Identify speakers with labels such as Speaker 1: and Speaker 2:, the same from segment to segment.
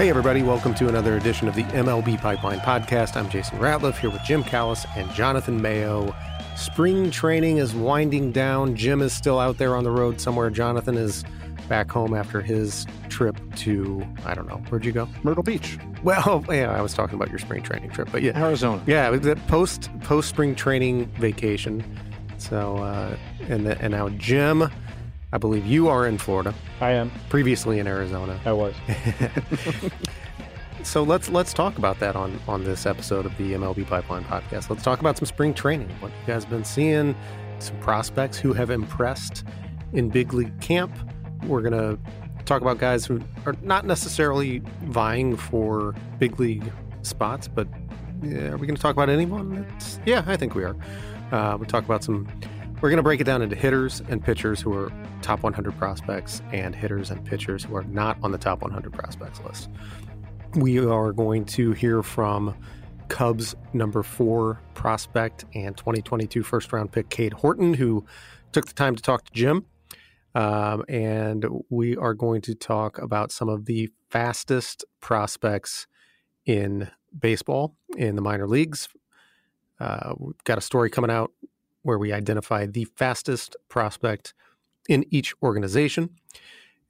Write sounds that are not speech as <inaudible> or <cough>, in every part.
Speaker 1: Hey, everybody, welcome to another edition of the MLB Pipeline Podcast. I'm Jason Ratliff here with Jim Callis and Jonathan Mayo. Spring training is winding down. Jim is still out there on the road somewhere. Jonathan is back home after his trip to, I don't know, where'd you go?
Speaker 2: Myrtle Beach,
Speaker 1: Well, <laughs> yeah, I was talking about your spring training trip, but yeah.
Speaker 2: Arizona.
Speaker 1: Yeah, the post post spring training vacation. So, uh, and, the, and now Jim, I believe you are in Florida,
Speaker 2: I am.
Speaker 1: previously in Arizona.
Speaker 2: I was. <laughs> <laughs>
Speaker 1: So let's let's talk about that on on this episode of the MLB Pipeline podcast. Let's talk about some spring training. What you guys been seeing? Some prospects who have impressed in big league camp. We're gonna talk about guys who are not necessarily vying for big league spots, but yeah, are we going to talk about anyone? That's, yeah, I think we are. Uh, we talk about some. We're going to break it down into hitters and pitchers who are top 100 prospects, and hitters and pitchers who are not on the top 100 prospects list we are going to hear from Cubs number four prospect and 2022 first round pick Cade Horton, who took the time to talk to Jim. Um, and we are going to talk about some of the fastest prospects in baseball in the minor leagues. Uh, we've got a story coming out where we identify the fastest prospect in each organization.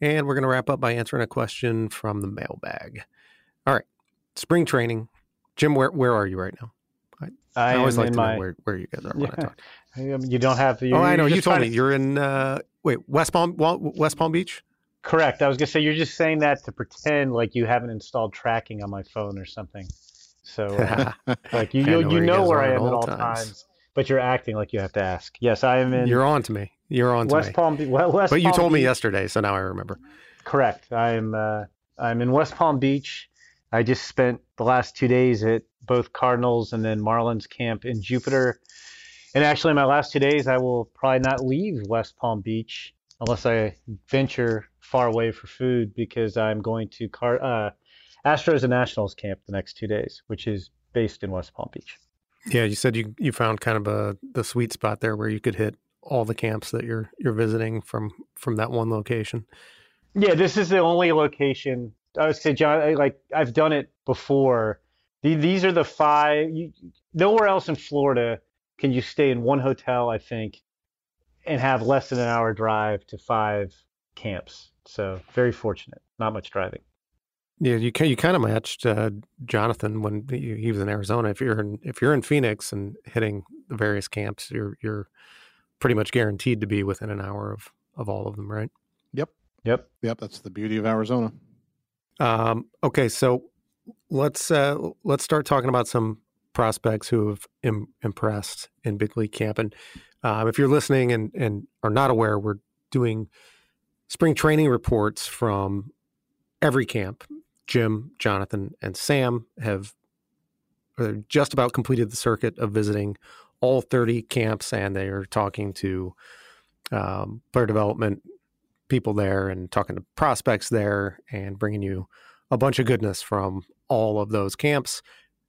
Speaker 1: And we're going to wrap up by answering a question from the mailbag. All right, spring training. Jim, where where are you right now?
Speaker 2: I,
Speaker 1: always
Speaker 2: am
Speaker 1: like
Speaker 2: in
Speaker 1: to
Speaker 2: my.
Speaker 1: know where, where you guys are when I
Speaker 2: Yeah.
Speaker 1: talk. <laughs>
Speaker 2: You don't have to.
Speaker 1: Oh, I know.
Speaker 2: you're
Speaker 1: You told me
Speaker 2: to-
Speaker 1: you're in. Uh, wait, West Palm, West Palm Beach.
Speaker 2: Correct. I was gonna say you're just saying that to pretend like you haven't installed tracking on my phone or something. So uh, <laughs> like you
Speaker 1: I know
Speaker 2: you,
Speaker 1: where
Speaker 2: you
Speaker 1: you
Speaker 2: know where I am at
Speaker 1: all
Speaker 2: all
Speaker 1: times.
Speaker 2: times. But you're acting like you have to ask. Yes, I am in
Speaker 1: you're on to me. You're on to me.
Speaker 2: West
Speaker 1: me.
Speaker 2: Palm Beach. West
Speaker 1: but you
Speaker 2: Palm
Speaker 1: told me yesterday, so now I remember.
Speaker 2: Correct. I'm uh, I'm in West Palm Beach. I just spent the last two days at both Cardinals and then Marlins camp in Jupiter. And actually, my last two days, I will probably not leave West Palm Beach unless I venture far away for food because I'm going to Car- uh, Astros and Nationals camp the next two days, which is based in West Palm Beach.
Speaker 1: Yeah, you said you you found kind of a the sweet spot there where you could hit all the camps that you're you're visiting from from that one location.
Speaker 2: Yeah, this is the only location. I would say, John, like I've done it before. The, these are the five. You, nowhere else in Florida can you stay in one hotel, I think, and have less than an hour drive to five camps. So very fortunate. Not much driving.
Speaker 1: Yeah, you you kind of matched uh, Jonathan when he, he was in Arizona. If you're in if you're in Phoenix and hitting the various camps, you're you're pretty much guaranteed to be within an hour of of all of them, right?
Speaker 2: Yep.
Speaker 3: Yep, Yep. that's the beauty of Arizona.
Speaker 1: Um, okay, so let's uh, let's start talking about some prospects who have Im- impressed in big league camp. And um, if you're listening and and are not aware, we're doing spring training reports from every camp. Jim, Jonathan, and Sam have just about completed the circuit of visiting all 30 camps, and they are talking to um, player development people there and talking to prospects there and bringing you a bunch of goodness from all of those camps.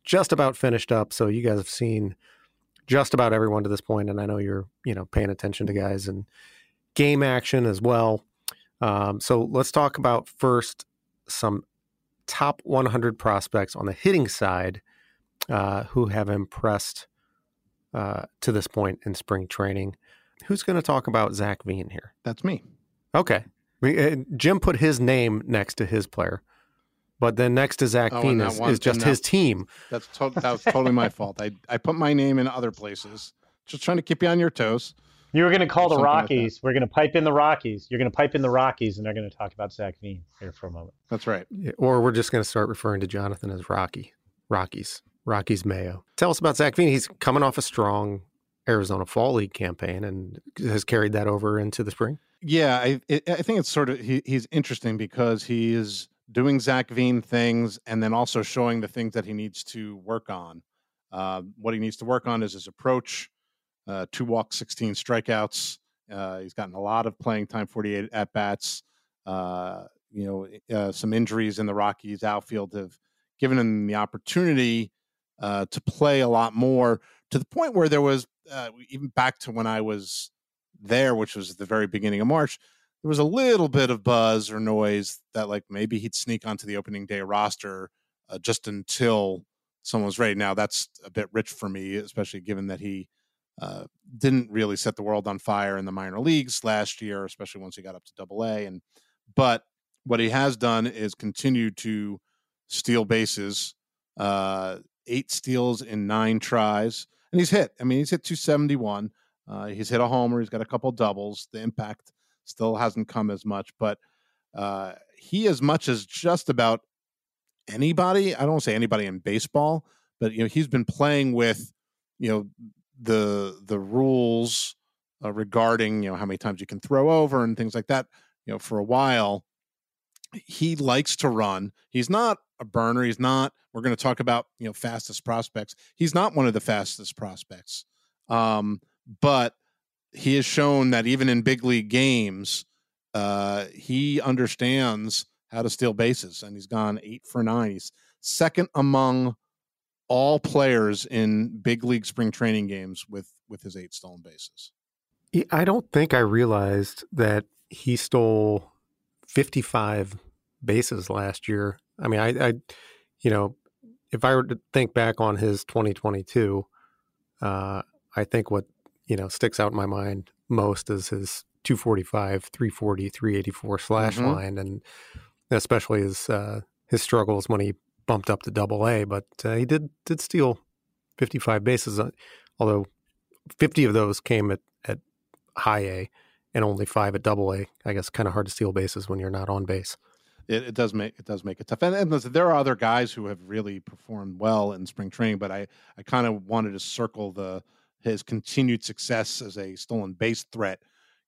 Speaker 1: Just about finished up, so you guys have seen just about everyone to this point, and I know you're you know paying attention to guys and game action as well. Um, so let's talk about first some top 100 prospects on the hitting side uh, who have impressed uh, to this point in spring training. Who's going to talk about Zac Veen here?
Speaker 3: That's me.
Speaker 1: Okay. Uh, Jim put his name next to his player, but then next to Zac
Speaker 3: Oh,
Speaker 1: Veen is,
Speaker 3: one-
Speaker 1: is just
Speaker 3: that-
Speaker 1: his team.
Speaker 3: That's to- that was totally my <laughs> fault. I I put my name in other places, just trying to keep you on your toes.
Speaker 2: You were going to call the
Speaker 3: Something like.
Speaker 2: Rockies. we're going to pipe in the Rockies. You're going to pipe in the Rockies, and they're going to talk about Zac Veen here for a moment.
Speaker 3: That's right.
Speaker 1: Yeah, Or we're just going to start referring to Jonathan as Rocky, Rockies, Rockies Mayo. Tell us about Zac Veen. He's coming off a strong Arizona Fall League campaign and has carried that over into the spring.
Speaker 3: Yeah, I I I think it's sort of he, he's interesting because he is doing Zac Veen things and then also showing the things that he needs to work on. Uh, what he needs to work on is his approach. Uh, two walks, sixteen strikeouts. Uh, he's gotten a lot of playing time, forty-eight at bats. Uh, you know, uh, some injuries in the Rockies outfield have given him the opportunity uh, to play a lot more to the point where there was uh, even back to when I was there, which was the very beginning of March, there was a little bit of buzz or noise that like maybe he'd sneak onto the opening day roster just until someone was ready. Now that's a bit rich for me, especially given that he uh, didn't really set the world on fire in the minor leagues last year, especially once he got up to Double A. And but what he has done is continue to steal bases, uh, eight steals in nine tries, and he's hit. I mean, he's hit 271. Uh, he's hit a homer. He's got a couple doubles. The impact still hasn't come as much, but uh, he, as much as just about anybody, I don't say anybody in baseball, but you know, he's been playing with, you know, the the rules uh, regarding you know how many times you can throw over and things like that. You know, for a while, he likes to run. He's not a burner. He's not. We're going to talk about you know fastest prospects. He's not one of the fastest prospects. Um, but he has shown that even in big league games, uh, he understands how to steal bases, and he's gone eight for nine. He's second among all players in big league spring training games with with his eight stolen bases.
Speaker 1: I don't think I realized that he stole 55 bases last year. I mean, I, I you know, if I were to think back on his 2022, uh, I think what, you know, sticks out in my mind most is his 245, 340, 384 slash
Speaker 3: Mhm.
Speaker 1: line, and especially his, uh, his struggles when he bumped up to double A, but uh, he did, did steal 55 bases, uh, although 50 of those came at, at high A and only five at double A. I guess kind of hard to steal bases when you're not on base.
Speaker 3: it, it does make it does make it tough. And, and there are other guys who have really performed well in spring training, but I I kind of wanted to circle the his continued success as a stolen base threat.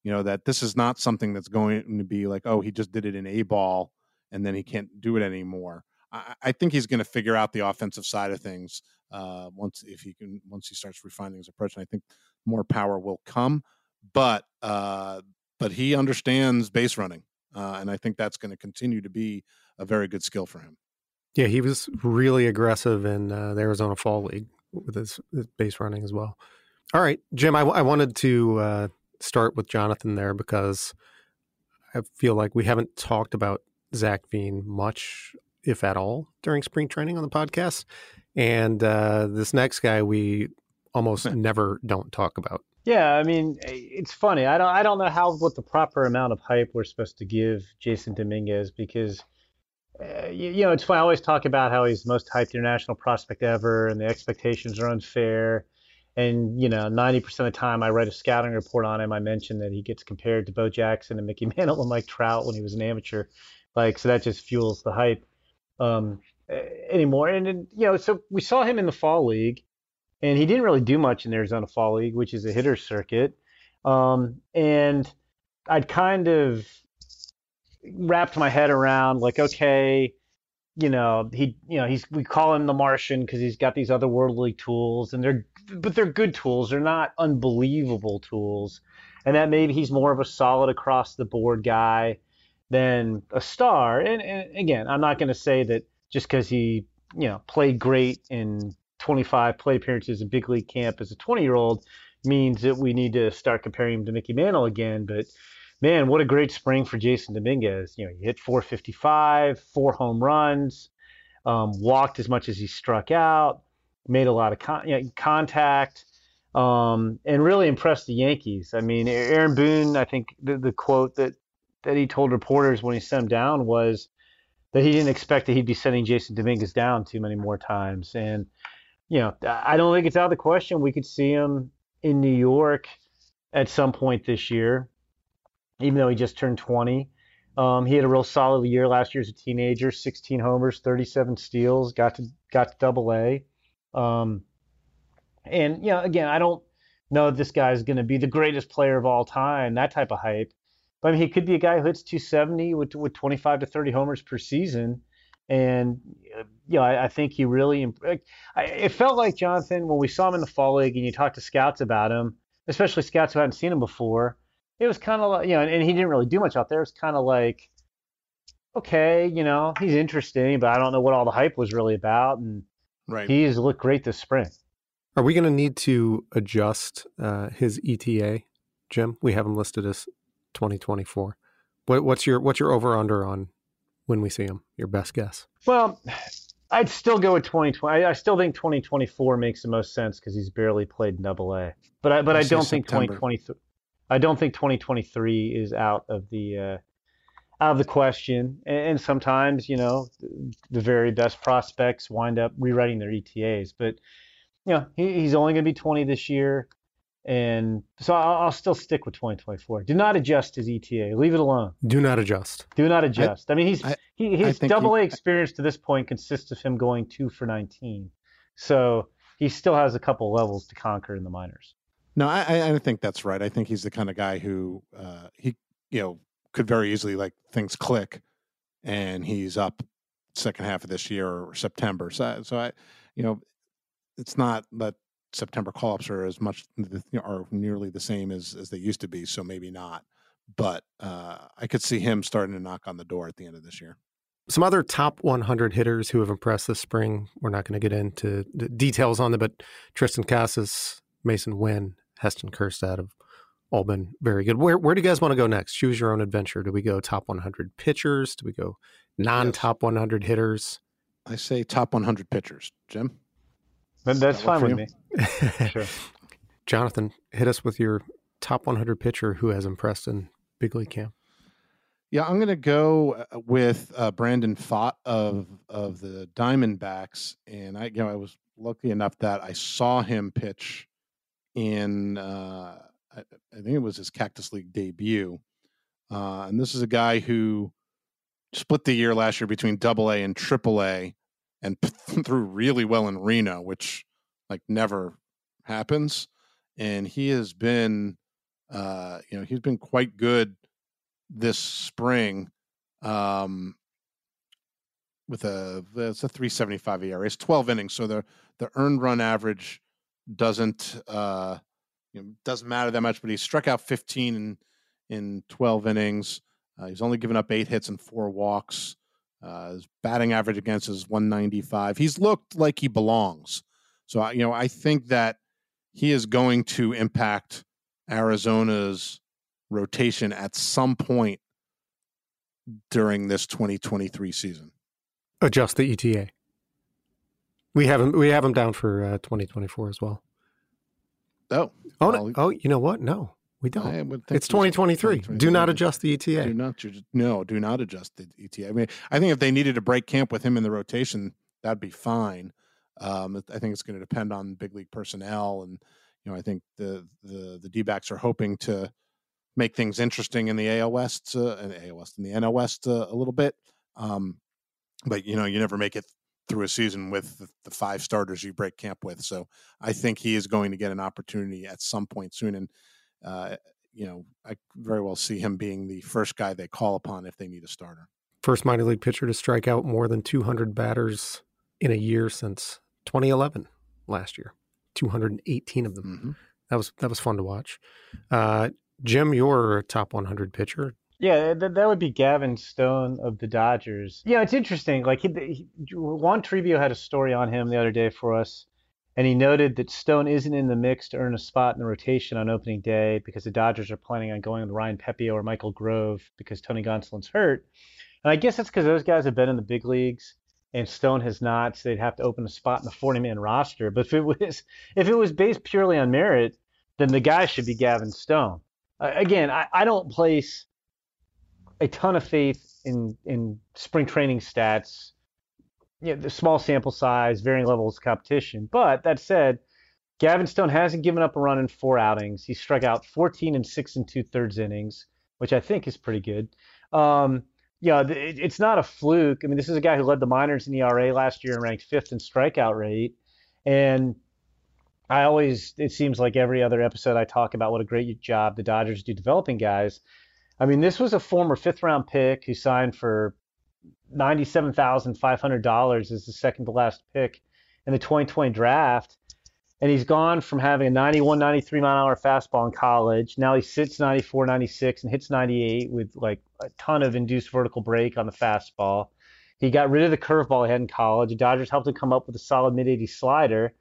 Speaker 3: You know that this is not something that's going to be like, oh, he just did it in a ball and then he can't do it anymore. I, I think he's going to figure out the offensive side of things uh, once if he can once he starts refining his approach. And I think more power will come, but uh, but he understands base running. Uh, and I think that's going to continue to be a very good skill for him.
Speaker 1: Yeah, he was really aggressive in uh, the Arizona Fall League with his, his base running as well. All right, Jim, I, I wanted to uh, start with Jonathan there because I feel like we haven't talked about Zac Veen much, if at all, during spring training on the podcast. And uh, this next guy we almost <laughs> never don't talk about.
Speaker 2: Yeah, I mean, eh, it's funny. I don't, I don't know how what the proper amount of hype we're supposed to give Jasson Dominguez because, uh, you, you know, it's fun. I always talk about how he's the most hyped international prospect ever, and the expectations are unfair. And you know, 90% of the time I write a scouting report on him, I mention that he gets compared to Bo Jackson and Mickey <laughs> Mantle and Mike Trout when he was an amateur. Like, so that just fuels the hype um, anymore. And, and you know, so we saw him in the fall league and he didn't really do much in the Arizona Fall League, which is a hitter circuit. Um, and I'd kind of wrapped my head around like, okay, you know, he, you know, he's we call him the Martian because he's got these otherworldly tools, and they're but they're good tools. They're not unbelievable tools, and that maybe he's more of a solid across the board guy than a star. And, and again, I'm not going to say that just because he, you know, played great in 25 plate appearances in big league camp as a 20 year old means that we need to start comparing him to Mickey Mantle again. But man, what a great spring for Jasson Dominguez. You know, he hit 455, four home runs, um, walked as much as he struck out, made a lot of con- you know, contact, um, and really impressed the Yankees. I mean, Aaron Boone, I think the, the quote that that he told reporters when he sent him down was that he didn't expect that he'd be sending Jasson Dominguez down too many more times. And you know, I don't think it's out of the question we could see him in New York at some point this year, even though he just turned 20. Um, he had a real solid year last year as a teenager, 16 homers, 37 steals, got to got to double A. Um, and you know, again, I don't know this guy's going to be the greatest player of all time, that type of hype. But I mean, he could be a guy who hits 270 with with 25 to 30 homers per season. And uh, you know, I, I think he really. I, it felt like Jonathan when we saw him in the fall league, and you talked to scouts about him, especially scouts who hadn't seen him before. It was kind of like you know, and, and he didn't really do much out there. It was kind of like, okay, you know, he's interesting, but I don't know what all the hype was really about. And
Speaker 3: Right.
Speaker 2: he's looked great this spring.
Speaker 1: Are we going to need to adjust uh, his ETA, Jim? We have him listed as 2024. What, what's your what's your over under on when we see him? Your best guess?
Speaker 2: Well, I'd still go with 2020. I, I still think 2024 makes the most sense because he's barely played Double A. But I but
Speaker 3: I
Speaker 2: I don't think
Speaker 3: September.
Speaker 2: 2023. I don't think 2023 is out of the uh, out of the question. And, and sometimes you know the very best prospects wind up rewriting their ETAs. But you know he, he's only going to be 20 this year. And so I'll, I'll still stick with 2024. Do not adjust his ETA. Leave it alone.
Speaker 1: Do not adjust.
Speaker 2: Do not adjust. I, mean, he's
Speaker 3: I-
Speaker 2: he, his double A experience to this point consists of him going two for 19. So he still has a couple levels to conquer in the minors.
Speaker 3: No, I, I I think that's right. I think he's the kind of guy who uh, he you know could very easily like things click, and he's up second half of this year or September. So so I you know it's not that September call ups are as much you know, are nearly the same as as they used to be. So maybe not, but uh, I could see him starting to knock on the door at the end of this year.
Speaker 1: Some other top 100 hitters who have impressed this spring. We're not going to get into the details on them, but Triston Casas, Masyn Winn, Heston Kjerstad have all been very good. Where where do you guys want to go next? Choose your own adventure. Do we go top 100 pitchers? Do we go non-top 100 hitters?
Speaker 3: I say top 100 pitchers, Jim.
Speaker 2: But that's
Speaker 3: that
Speaker 2: fine with
Speaker 3: you?
Speaker 2: me. Sure. <laughs>
Speaker 1: Jonathan, hit us with your top 100 pitcher who has impressed in big league camp.
Speaker 3: Yeah, I'm going to go uh, with uh, Brandon Pfaadt of of the Diamondbacks, and I, you know, I was lucky enough that I saw him pitch in, uh, I, I think it was his Cactus League debut, uh, and this is a guy who split the year last year between Double A and Triple A, and <laughs> threw really well in Reno, which like never happens, and he has been, uh, you know, he's been quite good this spring um, with a it's a 375 ERA. It's 12 innings, so the the earned run average doesn't uh, you know, doesn't matter that much. But he struck out 15 in in 12 innings. Uh, he's only given up eight hits and four walks. Uh, his batting average against is 195. He's looked like he belongs. So I, you know, I think that he is going to impact Arizona's rotation at some point during this 2023 season.
Speaker 1: Adjust the ETA. We have him. We have him down for uh, 2024 as well.
Speaker 3: Oh,
Speaker 1: Oh, no, oh, you know what? No, we don't.
Speaker 3: I would think
Speaker 1: It's
Speaker 3: it was
Speaker 1: 2023. Do not adjust the ETA.
Speaker 3: Do not no, do not adjust the ETA. I mean, I think if they needed to break camp with him in the rotation, that'd be fine. Um, I think it's going to depend on big league personnel, and you know, I think the the the D are hoping to make things interesting in the AL West uh, and AL West in the NL West uh, a little bit. Um, but you know, you never make it through a season with the, the five starters you break camp with. So I think he is going to get an opportunity at some point soon, and uh, you know, I very well see him being the first guy they call upon if they need a starter.
Speaker 1: First minor league pitcher to strike out more than 200 batters in a year since 2011 last year. 218 of them.
Speaker 3: Mm-hmm.
Speaker 1: That was that was fun to watch. Uh, Jim, your top 100 pitcher.
Speaker 2: Yeah, that, that would be Gavin Stone of the Dodgers. Yeah, it's interesting. Like he, he, Juan Toribio had a story on him the other day for us, and he noted that Stone isn't in the mix to earn a spot in the rotation on opening day because the Dodgers are planning on going with Ryan Pepiot or Michael Grove because Tony Gonsolin's hurt. And I guess that's because those guys have been in the big leagues and Stone has not, so they'd have to open a spot in the 40-man roster. But if it was if it was based purely on merit, then the guy should be Gavin Stone. Uh, again, I, I don't place a ton of faith in in spring training stats. Yeah, the small sample size, varying levels of competition. But that said, Gavin Stone hasn't given up a run in four outings. He struck out 14 and six and two thirds innings, which I think is pretty good. Um, yeah, it, it's not a fluke. I mean, this is a guy who led the minors in ERA last year and ranked fifth in strikeout rate. And I always, it seems like every other episode I talk about what a great job the Dodgers do developing guys. I mean, this was a former fifth round pick who signed for $97,500 as the second to last pick in the 2020 draft. And he's gone from having a 91, 93 mile an hour fastball in college. Now he sits 94, 96 and hits 98 with like a ton of induced vertical break on the fastball. He got rid of the curveball he had in college. The Dodgers helped him come up with a solid mid 80 slider.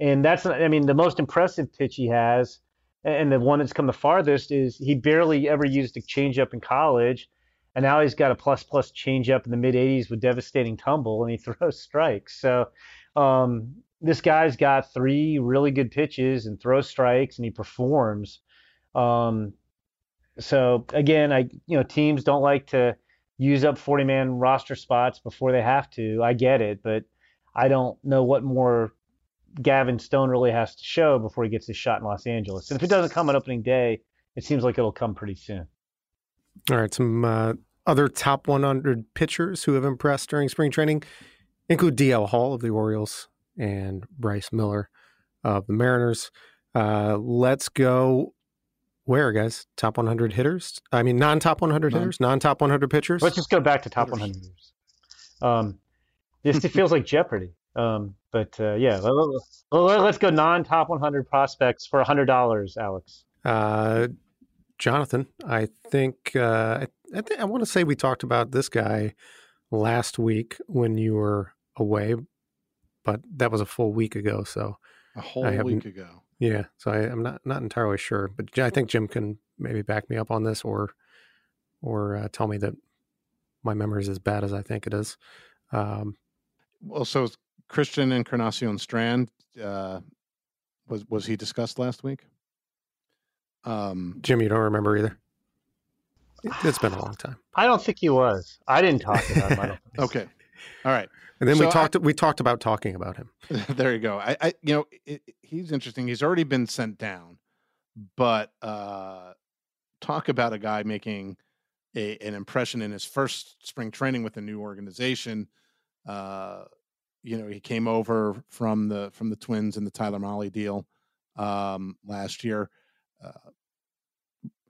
Speaker 2: And that's, I mean, the most impressive pitch he has, and the one that's come the farthest, is he barely ever used a changeup in college. And now he's got a plus plus changeup in the mid 80s with devastating tumble, and he <laughs> throws strikes. So um, this guy's got three really good pitches and throws strikes, and he performs. Um, so again, I you know teams don't like to use up 40 man roster spots before they have to. I get it, but I don't know what more Gavin Stone really has to show before he gets his shot in Los Angeles. And if it doesn't come on opening day, it seems like it'll come pretty soon.
Speaker 1: All right, some uh, other top 100 pitchers who have impressed during spring training include DL Hall of the Orioles and Bryce Miller of the Mariners. Uh, let's go where, guys? Top 100 hitters? I mean, non top 100 non- hitters, non top 100 pitchers?
Speaker 2: Let's just go back to top 100 hitters. Um, this it feels like <laughs> Jeopardy. Um, but uh, yeah, let, us go non top 100 prospects for $100, Alex.
Speaker 1: Uh, Jonathan, I think uh, I, I, th- I want to say we talked about this guy last week when you were away, but that was a full week ago. So
Speaker 3: a whole week ago.
Speaker 1: Yeah, so I, am not not entirely sure, but I think Jim can maybe back me up on this, or or uh, tell me that my memory is as bad as I think it is. Um,
Speaker 3: well, so Christian Encarnacion Strand uh, was was he discussed last week?
Speaker 1: Um, Jim, you don't remember either. It's been a long time.
Speaker 2: I don't think he was. I didn't talk about him. <laughs>
Speaker 3: okay, all right.
Speaker 1: And then so we talked. I, we talked about talking about him. <laughs>
Speaker 3: there you go. I, I you know, it, he's interesting. He's already been sent down, but uh, talk about a guy making a, an impression in his first spring training with a new organization. Uh, you know, he came over from the from the Twins and the Tyler Mahle deal um, last year. Uh,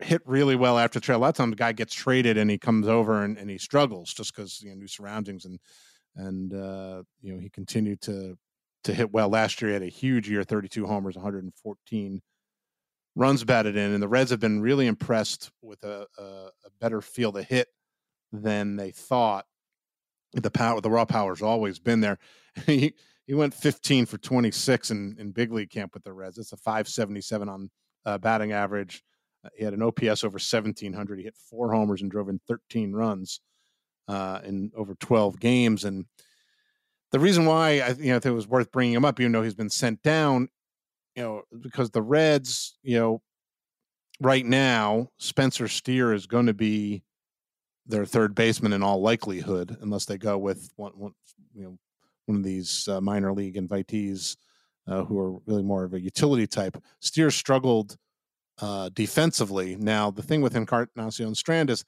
Speaker 3: hit really well after the trade. A lot of times, the guy gets traded and he comes over and, and he struggles just because you know new surroundings and and uh, you know he continued to to hit well last year. He had a huge year, 32 homers, 114 runs batted in, and the Reds have been really impressed with a, a, a better feel to hit than they thought. The power, the raw power's always been there. <laughs> he he went 15 for 26 in in big league camp with the Reds. It's a 577 on uh, batting average. Uh, he had an OPS over 1700. He hit four homers and drove in 13 runs uh, in over 12 games. And the reason why I you know it was worth bringing him up, even though he's been sent down, you know, because the Reds, you know, right now Spencer Steer is going to be their third baseman in all likelihood, unless they go with one, one you know one of these uh, minor league invitees uh, who are really more of a utility type. Steer struggled uh, defensively. Now the thing with Encarnacion Strand is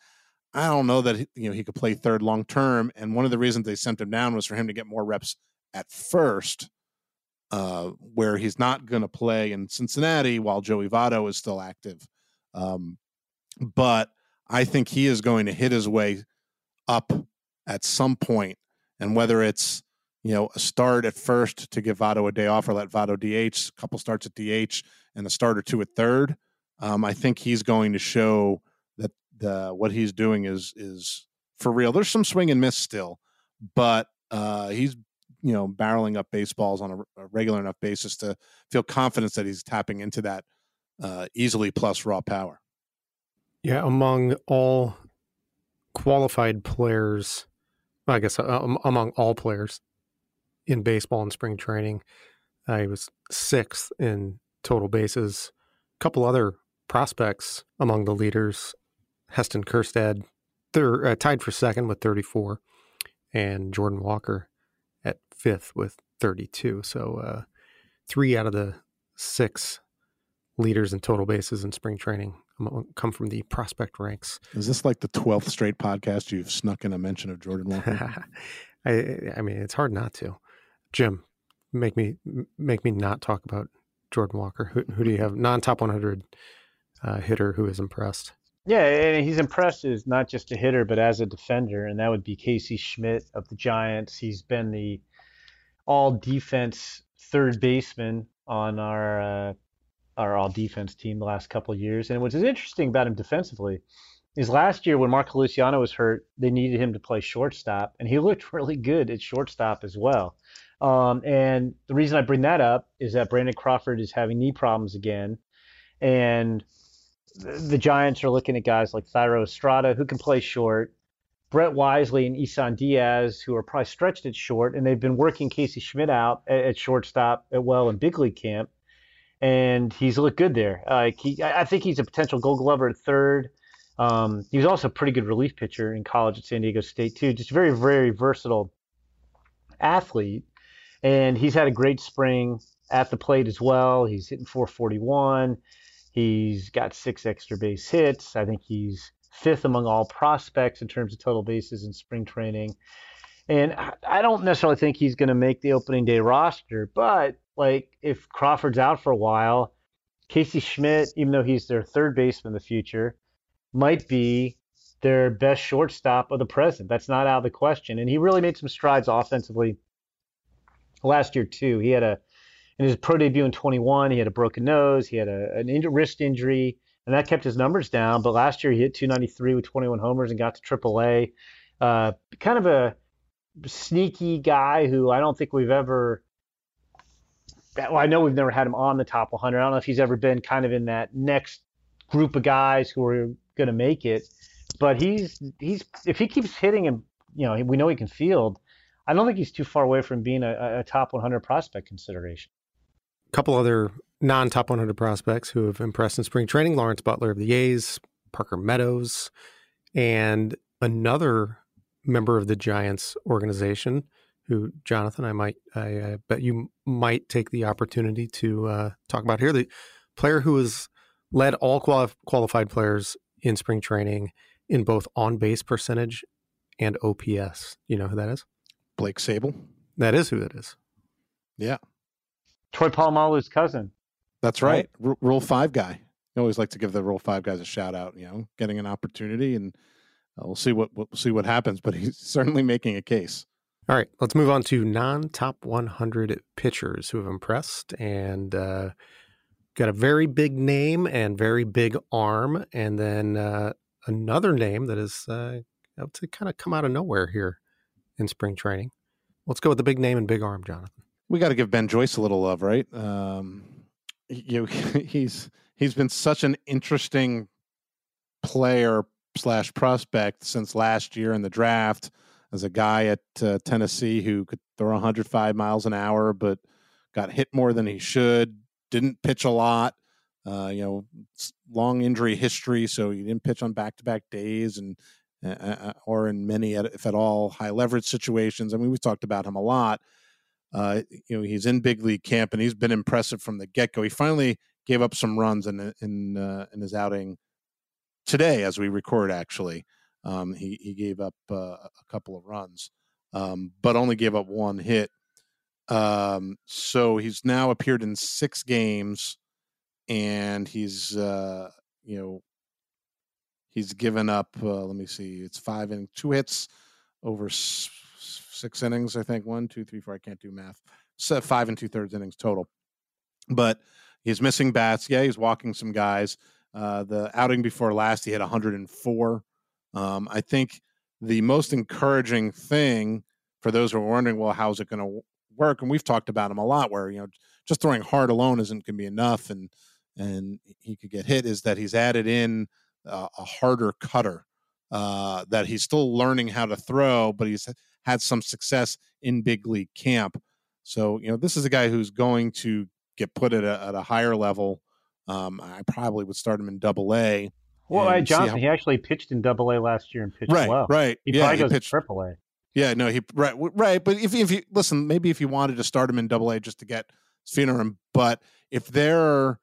Speaker 3: I don't know that you know he could play third long term. And one of the reasons they sent him down was for him to get more reps at first, uh, where he's not going to play in Cincinnati while Joey Votto is still active. Um, but I think he is going to hit his way up at some point, and whether it's you know a start at first to give Votto a day off or let Votto DH, a couple starts at DH, and a start or two at third, um, I think he's going to show that the what he's doing is is for real. There's some swing and miss still, but uh, he's you know barreling up baseballs on a, a, regular enough basis to feel confidence that he's tapping into that uh, easily plus raw power.
Speaker 1: Yeah, among all qualified players, I guess uh, among all players in baseball and spring training, he was sixth in total bases. A couple other prospects among the leaders Heston Kjerstad, third, uh, tied for second with 34, and Jordan Walker at fifth with 32. So uh, three out of the six leaders in total bases in spring training come from the prospect ranks.
Speaker 3: Is this like the 12th straight podcast you've snuck in a mention of Jordan Walker? <laughs>
Speaker 1: I, I mean, it's hard not to. Jim, make me make me not talk about Jordan Walker. Who, who do you have non top 100 uh, hitter who is impressed?
Speaker 2: Yeah, and he's impressed as not just a hitter, but as a defender, and that would be Casey Schmitt of the Giants. He's been the all defense third baseman on our uh, our all defense team the last couple of years. And what's interesting about him defensively is last year when Marco Luciano was hurt, they needed him to play shortstop, and he looked <laughs> really good at shortstop as well. Um, and the reason I bring that up is that Brandon Crawford is having knee problems again, and the Giants are looking at guys like Thairo Estrada who can play short, Brett Wisely and Isan Diaz who are probably stretched at short, and they've been working Casey Schmitt out at, at shortstop at well in big league camp, and he's looked good there. He, I think he's a potential Gold Glover at third. Um, he was also a pretty good relief pitcher in college at San Diego State too. Just very very versatile athlete, and he's had a great spring at the plate as well. He's hitting 441. He's got six extra base hits. I think he's fifth among all prospects in terms of total bases in spring training. And I don't necessarily think he's going to make the opening day roster, but like if Crawford's out for a while, Casey Schmitt, even though he's their third baseman in the future, might be their best shortstop of the present. That's not out of the question. And he really made some strides offensively last year too. He had a in his pro debut in 21, he had a broken nose, he had a, an in- wrist injury, and that kept his numbers down. But last year he hit 293 with 21 homers and got to AAA. Uh, kind of a sneaky guy who I don't think we've ever. Well, I know we've never had him on the top 100. I don't know if he's ever been kind of in that next group of guys who are going to make it. But he's he's if he keeps hitting him, you know, we know he can field. I don't think he's too far away from being a, a top 100 prospect consideration
Speaker 1: couple other non top 100 prospects who have impressed in spring training Lawrence Butler of the A's, Parker Meadows, and another member of the Giants organization who, Jonathan, I might, I, I bet you might take the opportunity to uh, talk about here. The player who has led all quali- qualified players in spring training in both on base percentage and OPS. You know who that is?
Speaker 3: Blake Sabol.
Speaker 1: That is who that is.
Speaker 3: Yeah.
Speaker 2: Troy Polamalu's cousin.
Speaker 3: That's right. right. R- Rule Five guy. I always like to give the Rule Five guys a shout out. You know, getting an opportunity, and uh, we'll see what we'll see what happens. But he's <laughs> certainly making a case.
Speaker 1: All right, let's move on to non-top 100 pitchers who have impressed and uh, got a very big name and very big arm, and then uh, another name that is uh, to kind of come out of nowhere here in spring training. Let's go with the big name and big arm, Jonathan
Speaker 3: we got to give Ben Joyce a little love, right? Um, you know, <laughs> he's he's been such an interesting player slash prospect since last year in the draft as a guy at uh, Tennessee who could throw 105 miles an hour, but got hit more than he should. Didn't pitch a lot. Uh, you know, long injury history, so he didn't pitch on back-to-back days, and uh, uh or in many, if at all, high leverage situations. I mean, we've talked about him a lot. Uh, you know, he's in big league camp and he's been impressive from the get go. He finally gave up some runs in in uh, in his outing today, as we record. Actually, um, he he gave up uh, a couple of runs, um, but only gave up one hit. Um, so he's now appeared in six games, and he's uh, you know he's given up. Uh, let me see, it's five and two hits over six innings, I think. One, two, three, four. I can't do math. So five and two thirds innings total. But he's missing bats. Yeah, he's walking some guys. Uh, the outing before last, he had 104. Um, I think the most encouraging thing for those who are wondering, well, how's it going to work? And we've talked about him a lot, where you know just throwing hard alone isn't going to be enough, and and he could get hit. Is that he's added in uh, a harder cutter uh, that he's still learning how to throw, but he's had some success in big league camp. So, you know, this is a guy who's going to get put at a, at a higher level. Um, I probably would start him in double A.
Speaker 2: Well,
Speaker 3: see
Speaker 2: Johnson,
Speaker 3: how-
Speaker 2: he actually pitched in Double A last year and pitched
Speaker 3: right,
Speaker 2: well.
Speaker 3: right.
Speaker 2: He
Speaker 3: yeah,
Speaker 2: probably goes
Speaker 3: pitched.
Speaker 2: to Triple A.
Speaker 3: Yeah, no, he right, right. But if if you listen, maybe if you wanted to start him in Double A just to get him, but if they're,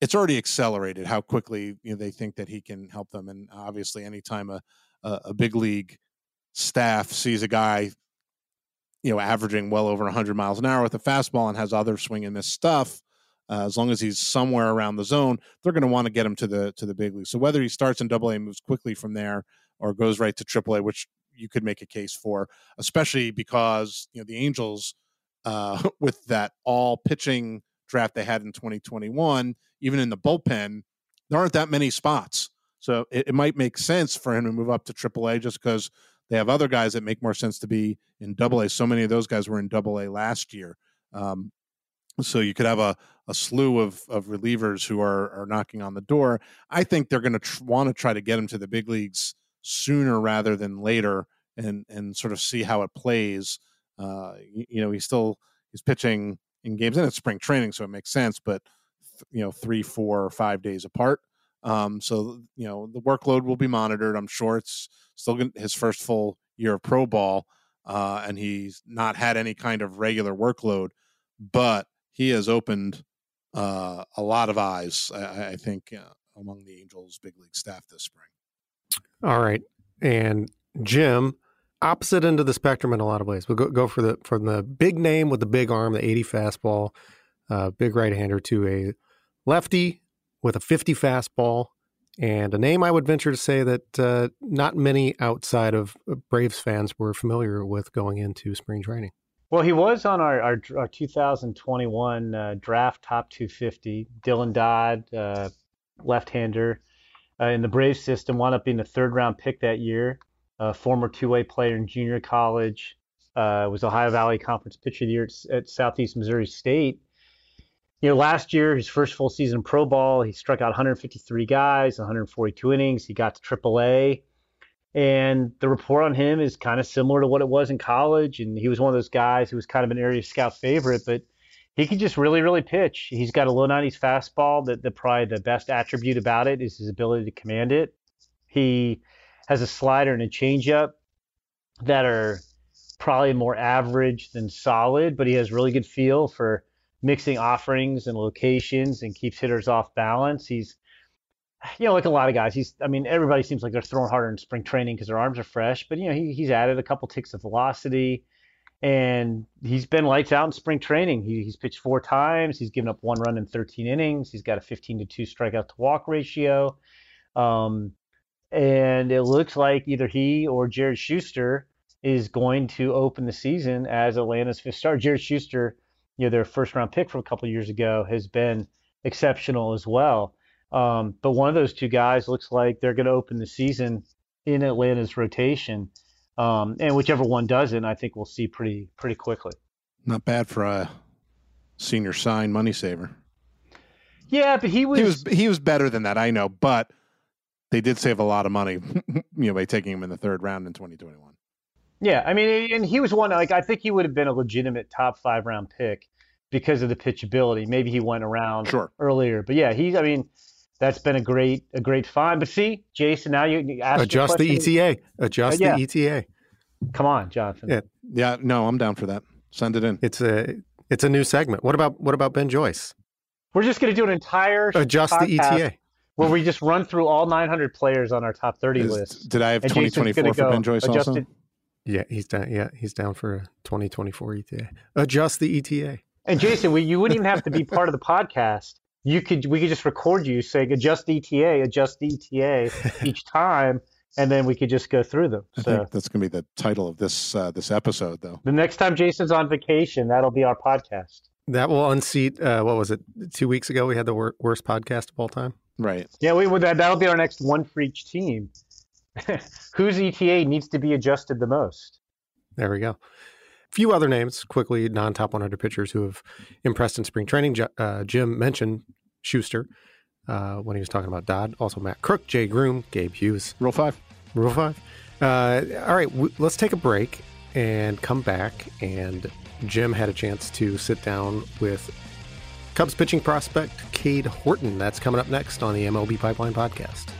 Speaker 3: it's already accelerated how quickly you know, they think that he can help them, and obviously, anytime a a, a big league staff sees a guy, you know, averaging well over 100 miles an hour with a fastball and has other swing and miss stuff. Uh, as long as he's somewhere around the zone, they're going to want to get him to the to the big league. So whether he starts in Double A, moves quickly from there, or goes right to Triple A, which you could make a case for, especially because you know the Angels, uh, <laughs> with that all pitching draft they had in 2021, even in the bullpen, there aren't that many spots. So it, it might make sense for him to move up to Triple A just because they have other guys that make more sense to be in Double A. So many of those guys were in Double A last year. Um, so you could have a, a slew of, of relievers who are, are knocking on the door. I think they're going to tr- want to try to get him to the big leagues sooner rather than later and and sort of see how it plays. Uh, you, you know, he's still he's pitching in games and it's spring training, so it makes sense. But th- you know, three, four, or five days apart. Um, so you know, the workload will be monitored. I'm sure it's still his first full year of pro ball, uh, and he's not had any kind of regular workload, but he has opened uh, a lot of eyes. I, I think uh, among the Angels big league staff this spring.
Speaker 1: All right, and Jim, opposite end of the spectrum in a lot of ways. We'll go, go for the from the big name with the big arm, the 80 fastball, uh, big right hander, to a lefty with a 50 fastball, and a name I would venture to say that uh, not many outside of Braves fans were familiar with going into spring training.
Speaker 2: Well, he was on our, our, our 2021 uh, draft top 250. Dylan Dodd, uh, left-hander uh, in the Braves system, wound up being a third-round pick that year. Uh, former two-way player in junior college, uh, was Ohio Valley Conference Pitcher of the Year at, at Southeast Missouri State. You know, last year, his first full season pro ball, he struck out 153 guys, 142 innings. He got to AAA. And the report on him is kind of similar to what it was in college. And he was one of those guys who was kind of an area scout favorite, but he can just really, really pitch. He's got a low 90s fastball. That the probably the best attribute about it is his ability to command it. He has a slider and a changeup that are probably more average than solid, but he has really good feel for mixing offerings and locations and keeps hitters off balance. He's you know, like a lot of guys, he's, I mean, everybody seems like they're throwing harder in spring training because their arms are fresh, but, you know, he, he's added a couple ticks of velocity and he's been lights out in spring training. He, he's pitched four times. He's given up one run in 13 innings. He's got a 15 to 2 strikeout to walk ratio. Um, and it looks like either he or Jared Shuster is going to open the season as Atlanta's fifth star. Jared Shuster, you know, their first round pick from a couple of years ago, has been exceptional as well. Um, but one of those two guys looks like they're going to open the season in Atlanta's rotation. Um, and whichever one doesn't, I think we'll see pretty pretty quickly.
Speaker 3: Not bad for a senior sign money saver.
Speaker 2: Yeah, but he was,
Speaker 3: He was he was better than that, I know, but they did save a lot of money, <laughs> you know, by taking him in the third round in 2021.
Speaker 2: Yeah. I mean, and he was one like I think he would have been a legitimate top five round pick because of the pitchability. Maybe he went around
Speaker 3: Sure.
Speaker 2: earlier, but yeah, he's. I mean, that's been a great a great find. But see, Jason, now you you ask
Speaker 1: Adjust the. ETA. Uh, adjust
Speaker 2: yeah.
Speaker 1: the ETA.
Speaker 2: Come on, Jonathan.
Speaker 1: Yeah.
Speaker 3: Yeah, no, I'm down for that. Send it in.
Speaker 1: It's a it's a new segment. What about what about Ben Joyce?
Speaker 2: We're just going to do an entire
Speaker 1: Adjust the ETA.
Speaker 2: where we just run through all 900 players on our top 30
Speaker 3: Is-
Speaker 2: list.
Speaker 3: did I have 2024 for
Speaker 2: go
Speaker 3: Ben Joyce also?
Speaker 2: Adjusted-
Speaker 1: Yeah, he's down. Yeah, he's down for a 2024 ETA. Adjust the ETA.
Speaker 2: And Jason, we, you wouldn't even have to be part of the podcast. You could we could just record you saying adjust ETA, adjust ETA <laughs> each time, and then we could just go through them.
Speaker 3: I
Speaker 2: So
Speaker 3: think that's going to be the title of this uh, this episode, though.
Speaker 2: the next time Jason's on vacation, that'll be our podcast.
Speaker 1: That will unseat. Uh, what was it? Two weeks ago, we had the wor- worst podcast of all time.
Speaker 3: Right.
Speaker 2: Yeah, we would that that'll be our next one for each team. <laughs> Whose ETA needs to be adjusted the most?
Speaker 1: There we go. A few other names quickly, non-top 100 pitchers who have impressed in spring training. Uh, Jim mentioned Shuster uh, when he was talking about Dodd. Also Matt Crook, Jay Groome, Gabe Hughes.
Speaker 3: Rule five.
Speaker 1: Rule five. Uh, all right, w- let's take a break and come back. And Jim had a chance to sit down with Cubs pitching prospect Cade Horton. That's coming up next on the MLB Pipeline podcast.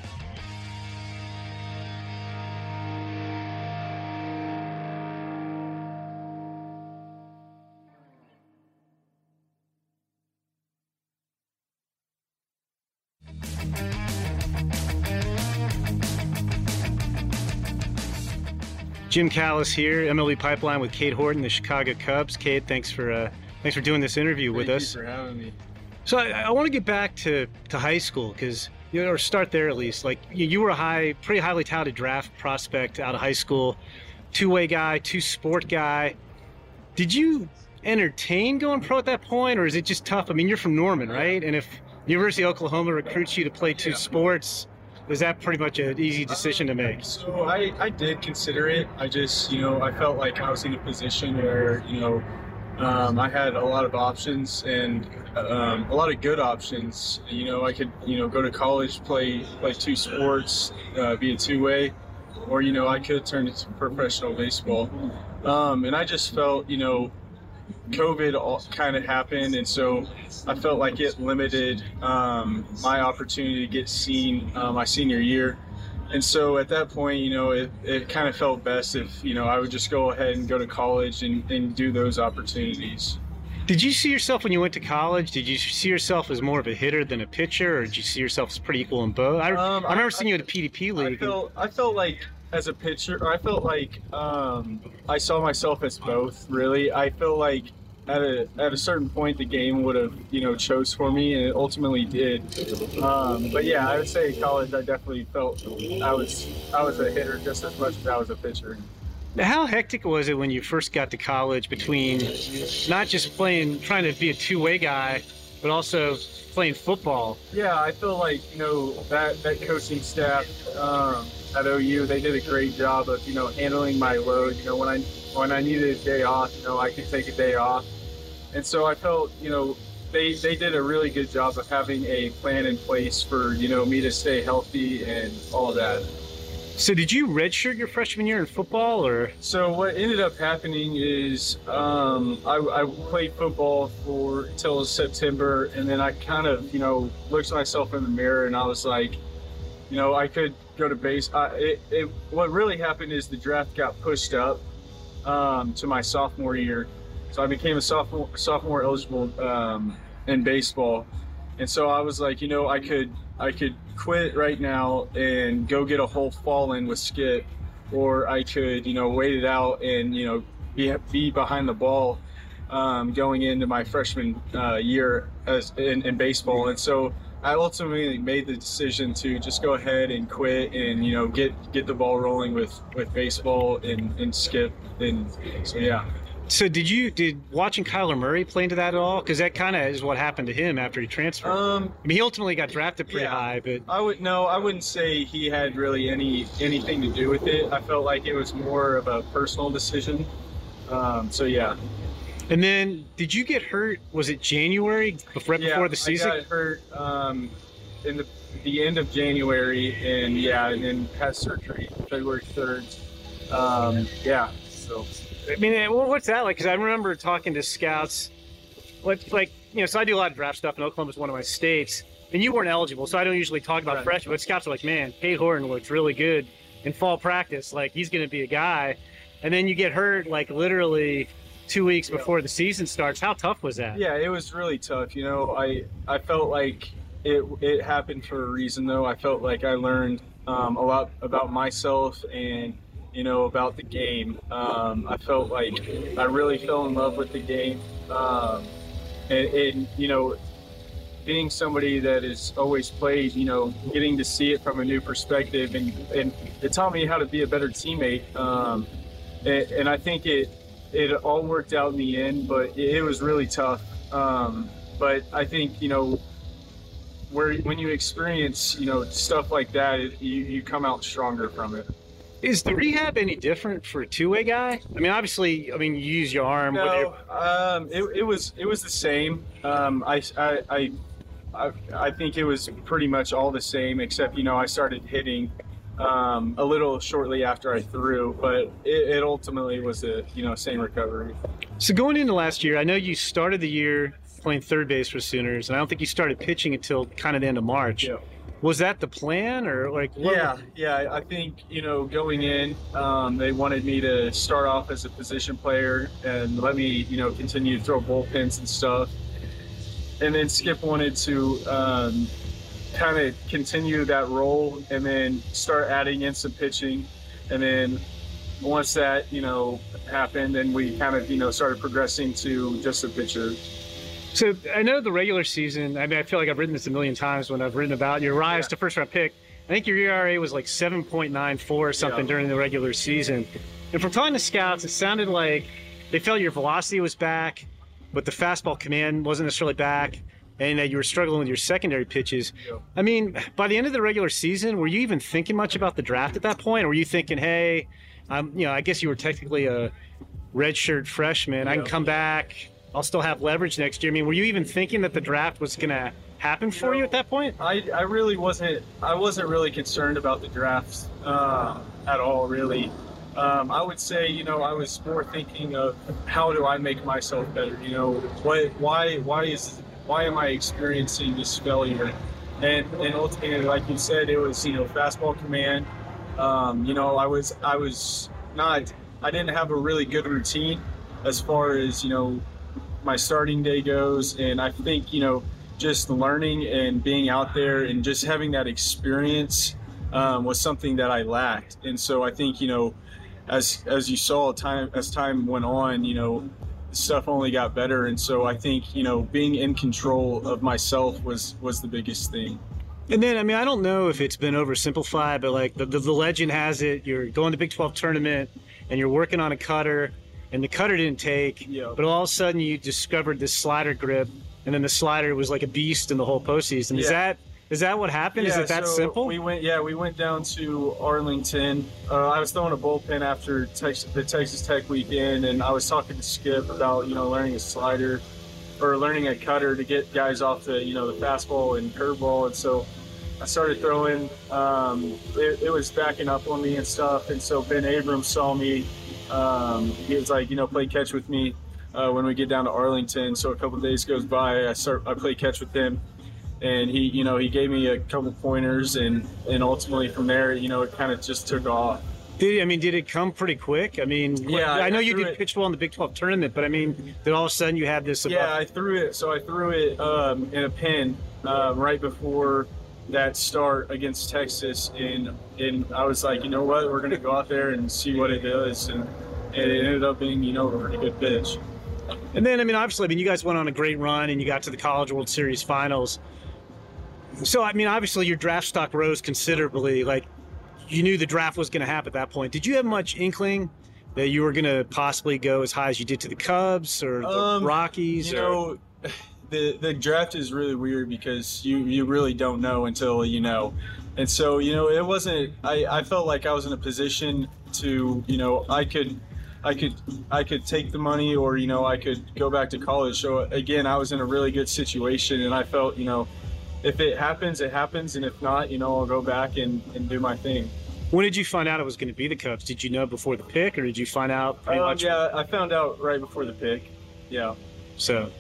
Speaker 2: Jim Callis here, MLB Pipeline with Cade Horton, the Chicago Cubs. Kate, thanks for uh, thanks for doing this interview with
Speaker 4: Thank
Speaker 2: us.
Speaker 4: you for having me.
Speaker 2: So I, I want to get back to, to high school because you know, or start there at least. Like you, you were a high, pretty highly touted draft prospect out of high school, two way guy, two sport guy. Did you entertain going pro at that point, or is it just tough? I mean, you're from Norman, right? And if University of Oklahoma recruits you to play two sports, is that pretty much an easy decision to make?
Speaker 4: So I, I did consider it. I just, you know, I felt like I was in a position where, you know, um, I had a lot of options and um, a lot of good options. You know, I could, you know, go to college, play play two sports, uh, be a two way, or you know, I could turn into professional baseball. Um, and I just felt, you know, COVID kind of happened, and so I felt like it limited um, my opportunity to get seen uh, my senior year. And so at that point, you know, it, it kind of felt best if, you know, I would just go ahead and go to college and, and do those opportunities.
Speaker 2: Did you see yourself when you went to college? Did you see yourself as more of a hitter than a pitcher, or did you see yourself as pretty equal in both? I,
Speaker 4: Um,
Speaker 2: I remember
Speaker 4: I-
Speaker 2: seeing you at a PDP league.
Speaker 4: I felt, I felt like as a pitcher, I felt like um, I saw myself as both. Really, I feel like at a at a certain point the game would have you know chose for me, and it ultimately did. Um, but yeah, I would say college I definitely felt I was I was a hitter just as much as I was a pitcher.
Speaker 2: Now, How hectic was it when you first got to college between not just playing, trying to be a two-way guy, but also playing football?
Speaker 4: Yeah, I feel like you know that that coaching staff um, at OU they did a great job of you know handling my load. You know when I when I needed a day off, you know I could take a day off, and so I felt you know they they did a really good job of having a plan in place for you know me to stay healthy and all that.
Speaker 2: So did you redshirt your freshman year in football, or
Speaker 4: So what ended up happening is um, I, I played football for till September, and then I kind of you know looked at myself in the mirror and I was like, you know, I could go to base. I, it, it, what really happened is the draft got pushed up um, to my sophomore year, so I became a sophomore sophomore eligible um, in baseball, and so I was like, you know, I could I could quit right now and go get a whole fall in with Skip, or I could you know wait it out and you know be be behind the ball um, going into my freshman uh, year as in, in baseball, and so. I ultimately made the decision to just go ahead and quit and you know get get the ball rolling with with baseball and, and skip. And so yeah
Speaker 2: so did you did watching Kyler Murray play into that at all? Because that kind of is what happened to him after he transferred.
Speaker 4: um
Speaker 2: I mean, he ultimately got drafted pretty
Speaker 4: yeah.
Speaker 2: high, but
Speaker 4: I would no I wouldn't say he had really any anything to do with it I felt like it was more of a personal decision um, so yeah
Speaker 2: and then did you get hurt? Was it January right
Speaker 4: yeah,
Speaker 2: before the season?
Speaker 4: I got hurt um, in the the end of January and yeah and then had surgery February 3rd um, yeah so
Speaker 2: I mean, eh, what's that like? Because I remember talking to scouts, like, like you know, so I do a lot of draft stuff, and Oklahoma's one of my states. And you weren't eligible, so I don't usually talk about
Speaker 4: Right.
Speaker 2: freshmen. But scouts are like, man, Cade Horton looks really good in fall practice. Like he's going to be a guy. And then you get hurt, like literally two weeks before the season starts. How tough was that?
Speaker 4: Yeah, it was really tough. You know, I I felt like it it happened for a reason though. I felt like I learned um, a lot about myself and you know about the game. Um, I felt like I really fell in love with the game, um, and, and you know. Being somebody that has always played, you know, getting to see it from a new perspective, and, and it taught me how to be a better teammate. Um, and, and I think it it all worked out in the end, but it, it was really tough. Um, but I think you know, where when you experience you know stuff like that, it, you you come out stronger from it.
Speaker 2: Is the rehab any different for a two-way guy? I mean, obviously, I mean, you use your arm.
Speaker 4: No, um, it, it was it was the same. Um, I, I, I, I, I think it was pretty much all the same, except you know I started hitting um, a little shortly after I threw, but it, it ultimately was the you know same recovery.
Speaker 2: So going into last year, I know you started the year playing third base for Sooners, and I don't think you started pitching until kind of the end of March.
Speaker 4: Yeah.
Speaker 2: Was that the plan, or like? what-
Speaker 4: Yeah, yeah. I think you know going in, um, they wanted me to start off as a position player and let me you know continue to throw bullpens and stuff. And then Skip wanted to um, kind of continue that role and then start adding in some pitching. And then once that, you know, happened, then we kind of, you know, started progressing to just a pitcher.
Speaker 2: So I know the regular season. I mean, I feel like I've written this a million times when I've written about your rise
Speaker 4: Yeah.
Speaker 2: to first round pick. I think your ERA was like 7.94 or something
Speaker 4: Yeah.
Speaker 2: during the regular season. And from talking to scouts, it sounded like they felt your velocity was back, but the fastball command wasn't necessarily back, and that you were struggling with your secondary pitches.
Speaker 4: Yeah.
Speaker 2: I mean, by the end of the regular season, were you even thinking much about the draft at that point? Or were you thinking, hey, um, you know, I guess you were technically a redshirt freshman. I can come back. I'll still have leverage next year. I mean, were you even thinking that the draft was going to happen for you at that point?
Speaker 4: I, I really wasn't I wasn't really concerned about the draft uh, at all really. Um, I would say you know I was more thinking of how do I make myself better. You know what why why is why am I experiencing this failure? And and ultimately, like you said, it was you know fastball command. Um, you know I was I was not I didn't have a really good routine as far as you know my starting day goes, and I think you know just learning and being out there and just having that experience um, was something that I lacked. And so I think you know, as as you saw time as time went on, you know, stuff only got better. And so I think you know, being in control of myself was was the biggest thing.
Speaker 2: And then, I mean, I don't know if it's been oversimplified, but like the, the, the legend has it, you're going to Big 12 tournament and you're working on a cutter, and the cutter didn't take,
Speaker 4: Yeah.
Speaker 2: but all of a sudden you discovered this slider grip, and then the slider was like a beast in the whole postseason. Is that is that what happened? is it that
Speaker 4: so
Speaker 2: simple?
Speaker 4: We went, yeah, we went down to Arlington. Uh, I was throwing a bullpen after Texas, the Texas Tech weekend, and I was talking to Skip about you know learning a slider or learning a cutter to get guys off the you know the fastball and curveball, and so I started throwing. Um, it, it was backing up on me and stuff, and so Ben Abrams saw me. Um, he was like, you know, play catch with me uh, when we get down to Arlington. So a couple of days goes by, I start I play catch with him and he you know he gave me a couple pointers and and ultimately from there you know it kind of just took off
Speaker 2: Did, I mean, did it come pretty quick? I mean,
Speaker 4: Yeah,
Speaker 2: I know
Speaker 4: I
Speaker 2: you did
Speaker 4: it-
Speaker 2: pitch well in the Big 12 tournament, but I mean, did all of a sudden you have this?
Speaker 4: yeah i threw it so i threw it um, in a pin um, right before that start against texas and and i was like you know what we're gonna go out there and see what it does and, and it ended up being you know a pretty good pitch
Speaker 2: And then, I mean, obviously, I mean, you guys went on a great run and you got to the College World Series finals. So, I mean, obviously, your draft stock rose considerably. Like, you knew the draft was going to happen at that point. Did you have much inkling that you were going to possibly go as high as you did to the Cubs or the
Speaker 4: Um,
Speaker 2: Rockies?
Speaker 4: You
Speaker 2: or-
Speaker 4: know, the the draft is really weird because you you really don't know until you know, and so you know it wasn't. I I felt like I was in a position to you know I could. I could I could take the money or you know I could go back to college. So again, I was in a really good situation and I felt, you know, if it happens, it happens and if not, you know, I'll go back and, and do my thing.
Speaker 2: when did you find out it was going to be the Cubs? Did you know before the pick or did you find out pretty
Speaker 4: Um,
Speaker 2: much?
Speaker 4: yeah, I found out right before the pick. Yeah.
Speaker 2: So,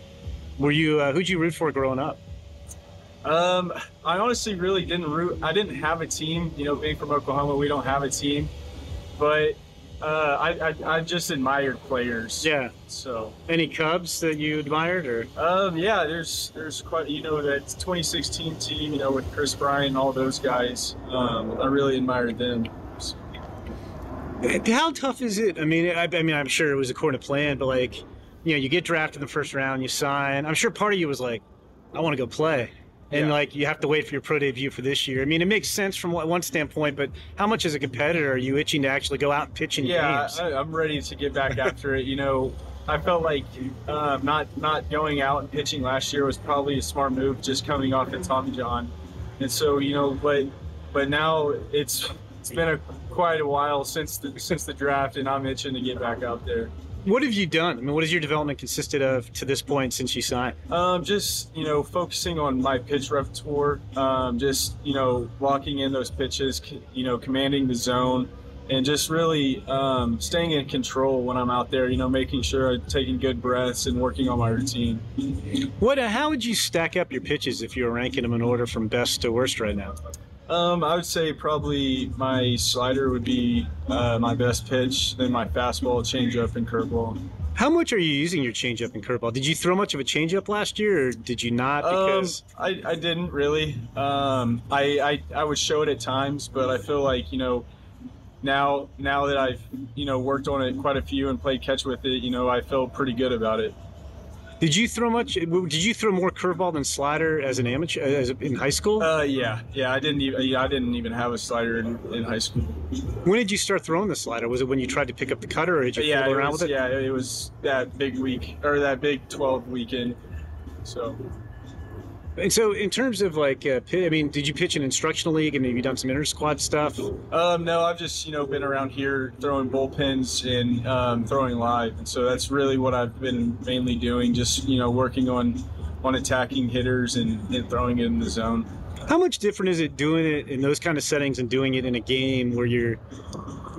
Speaker 2: were you, uh, who'd you root for growing up?
Speaker 4: Um, I honestly really didn't root. I didn't have a team. You know, being from Oklahoma, we don't have a team. But uh, I, I I just admired players.
Speaker 2: Yeah.
Speaker 4: So
Speaker 2: Any Cubs that you admired or?
Speaker 4: um, yeah, there's there's quite you know that 2016 team. You know with Kris Bryant and all those guys. Um, I really admired them. So,
Speaker 2: How tough is it? I mean, I, I mean, I'm sure it was according to plan, but like, you know, you get drafted in the first round, you sign. I'm sure part of you was like, I want to go play, and
Speaker 4: Yeah.
Speaker 2: like you have to wait for your pro debut for this year. I mean, it makes sense from one standpoint, but how much as a competitor are you itching to actually go out and pitch in
Speaker 4: yeah,
Speaker 2: games?
Speaker 4: I, I'm ready to get back after it. You know, I felt like um, not not going out and pitching last year was probably a smart move, just coming off of Tommy John, and so you know, but but now it's it's been a quite a while since the since the draft, and I'm itching to get back out there.
Speaker 2: What have you done? I mean, what has your development consisted of to this point since you signed?
Speaker 4: Um, just you know, focusing on my pitch repertoire, um, just you know, locking in those pitches, you know, commanding the zone, and just really um, staying in control when I'm out there. You know, making sure I'm taking good breaths and working on my routine.
Speaker 2: What? Uh, how would you stack up your pitches if you were ranking them in order from best to worst right now?
Speaker 4: Um, I would say probably my slider would be uh, my best pitch, then my fastball, changeup, and curveball.
Speaker 2: How much are you using your changeup and curveball? Did you throw much of a changeup last year, or did you not? Because
Speaker 4: um, I, I didn't really. Um, I, I I would show it at times, but I feel like you know now now that I've you know worked on it quite a few and played catch with it, you know I feel pretty good about it.
Speaker 2: Did you throw much? Did you throw more curveball than slider as an amateur as in high school?
Speaker 4: Uh, yeah, yeah. I didn't even. Yeah, I didn't even have a slider in, in high school.
Speaker 2: When did you start throwing the slider? Was it when you tried to pick up the cutter, or did you
Speaker 4: yeah,
Speaker 2: fool around
Speaker 4: was,
Speaker 2: with it?
Speaker 4: Yeah, it was that big week or that big twelve weekend. So
Speaker 2: and so, in terms of like, uh, I mean, did you pitch an instructional league and maybe done some inter squad stuff?
Speaker 4: Um, no, I've just you know been around here throwing bullpens and um, throwing live, and so that's really what I've been mainly doing. Just you know working on on attacking hitters and, and throwing it in the zone.
Speaker 2: How much different is it doing it in those kind of settings and doing it in a game where you're,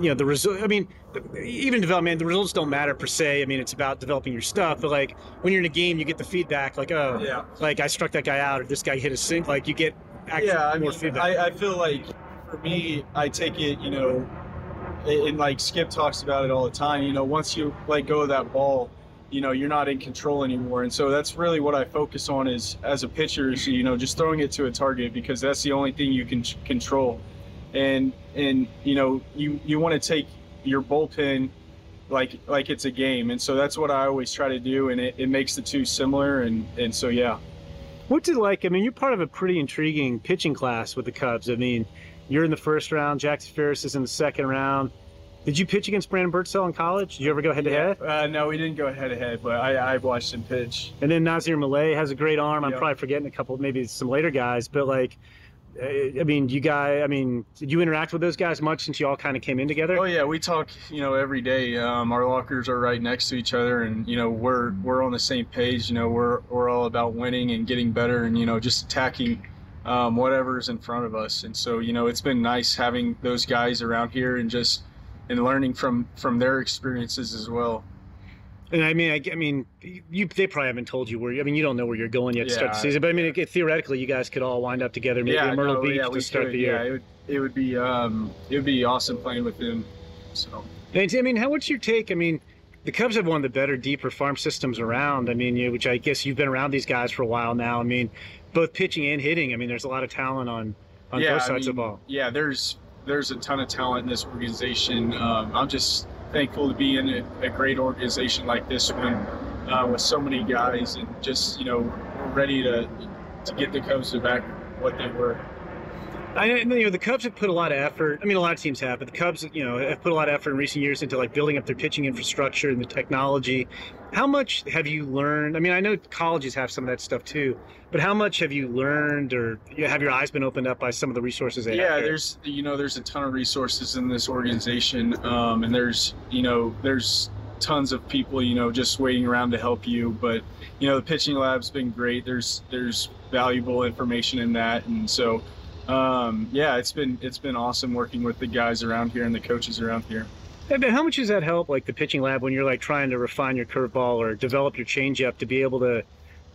Speaker 2: you know, the result? I mean, even development, the results don't matter per se. I mean, it's about developing your stuff. But like when you're in a game, you get the feedback, like, oh,
Speaker 4: yeah.
Speaker 2: like I struck that guy out, or this guy hit a sink. Like you get
Speaker 4: yeah, I
Speaker 2: more
Speaker 4: mean,
Speaker 2: feedback.
Speaker 4: I, I feel like for me, I take it, you know, and like Skip talks about it all the time. You know, once you let go of that ball, you know, you're not in control anymore. And so that's really what I focus on is as a pitcher, is, you know, just throwing it to a target because that's the only thing you can control. And and you know, you you want to take your bullpen like like it's a game. And so that's what i always try to do and it, it makes the two similar. And and so yeah.
Speaker 2: What's it like? I mean you're part of a pretty intriguing pitching class with the cubs. I mean you're in the first round jackson ferris is in the second round did you pitch against Brandon Birdsell in college? Did you ever go head to head?
Speaker 4: Uh, no, we didn't go head to head, but I, I watched him pitch.
Speaker 2: And then Nazier Mule has a great arm. I'm
Speaker 4: Yep.
Speaker 2: probably forgetting a couple, maybe some later guys, but like, uh, I mean, you guys, I mean, did you interact with those guys much since you all kind of came in together?
Speaker 4: Oh yeah, we talk, you know, every day. Um, our lockers are right next to each other, and you know, we're we're on the same page. You know, we're we're all about winning and getting better, and you know, just attacking um, whatever's in front of us. And so, you know, it's been nice having those guys around here and just and learning from from their experiences as well.
Speaker 2: And I mean, I, I mean, you they probably haven't told you where. I mean, you don't know where you're going yet to start the season. But I mean, it, theoretically, you guys could all wind up together, maybe
Speaker 4: yeah,
Speaker 2: in Myrtle
Speaker 4: no,
Speaker 2: Beach
Speaker 4: yeah,
Speaker 2: to start
Speaker 4: could.
Speaker 2: the year.
Speaker 4: Yeah, it would it would be um it would be awesome playing with them. So
Speaker 2: And I mean, how what's your take? I mean, the Cubs have one of the better, deeper farm systems around. I mean, you, which I guess you've been around these guys for a while now. I mean, both pitching and hitting. I mean, there's a lot of talent on on
Speaker 4: yeah,
Speaker 2: both
Speaker 4: I
Speaker 2: sides of the ball.
Speaker 4: Yeah, there's there's a ton of talent in this organization. Um, I'm just thankful to be in a, a great organization like this one uh, with so many guys and just you know ready to to get the Cubs to back what they were.
Speaker 2: I you know the Cubs have put a lot of effort. I mean, a lot of teams have, but the Cubs, you know, have put a lot of effort in recent years into like building up their pitching infrastructure and the technology. How much have you learned? I mean, I know colleges have some of that stuff too, but how much have you learned, or have your eyes been opened up by some of the resources they have?
Speaker 4: yeah
Speaker 2: here?
Speaker 4: there's you know there's a ton of resources in this organization um, and there's you know there's tons of people you know just waiting around to help you but you know the pitching lab's been great there's there's valuable information in that and so um, yeah it's been it's been awesome working with the guys around here and the coaches around here.
Speaker 2: Hey, but how much does that help, like the pitching lab, when you're like trying to refine your curveball or develop your changeup to be able to,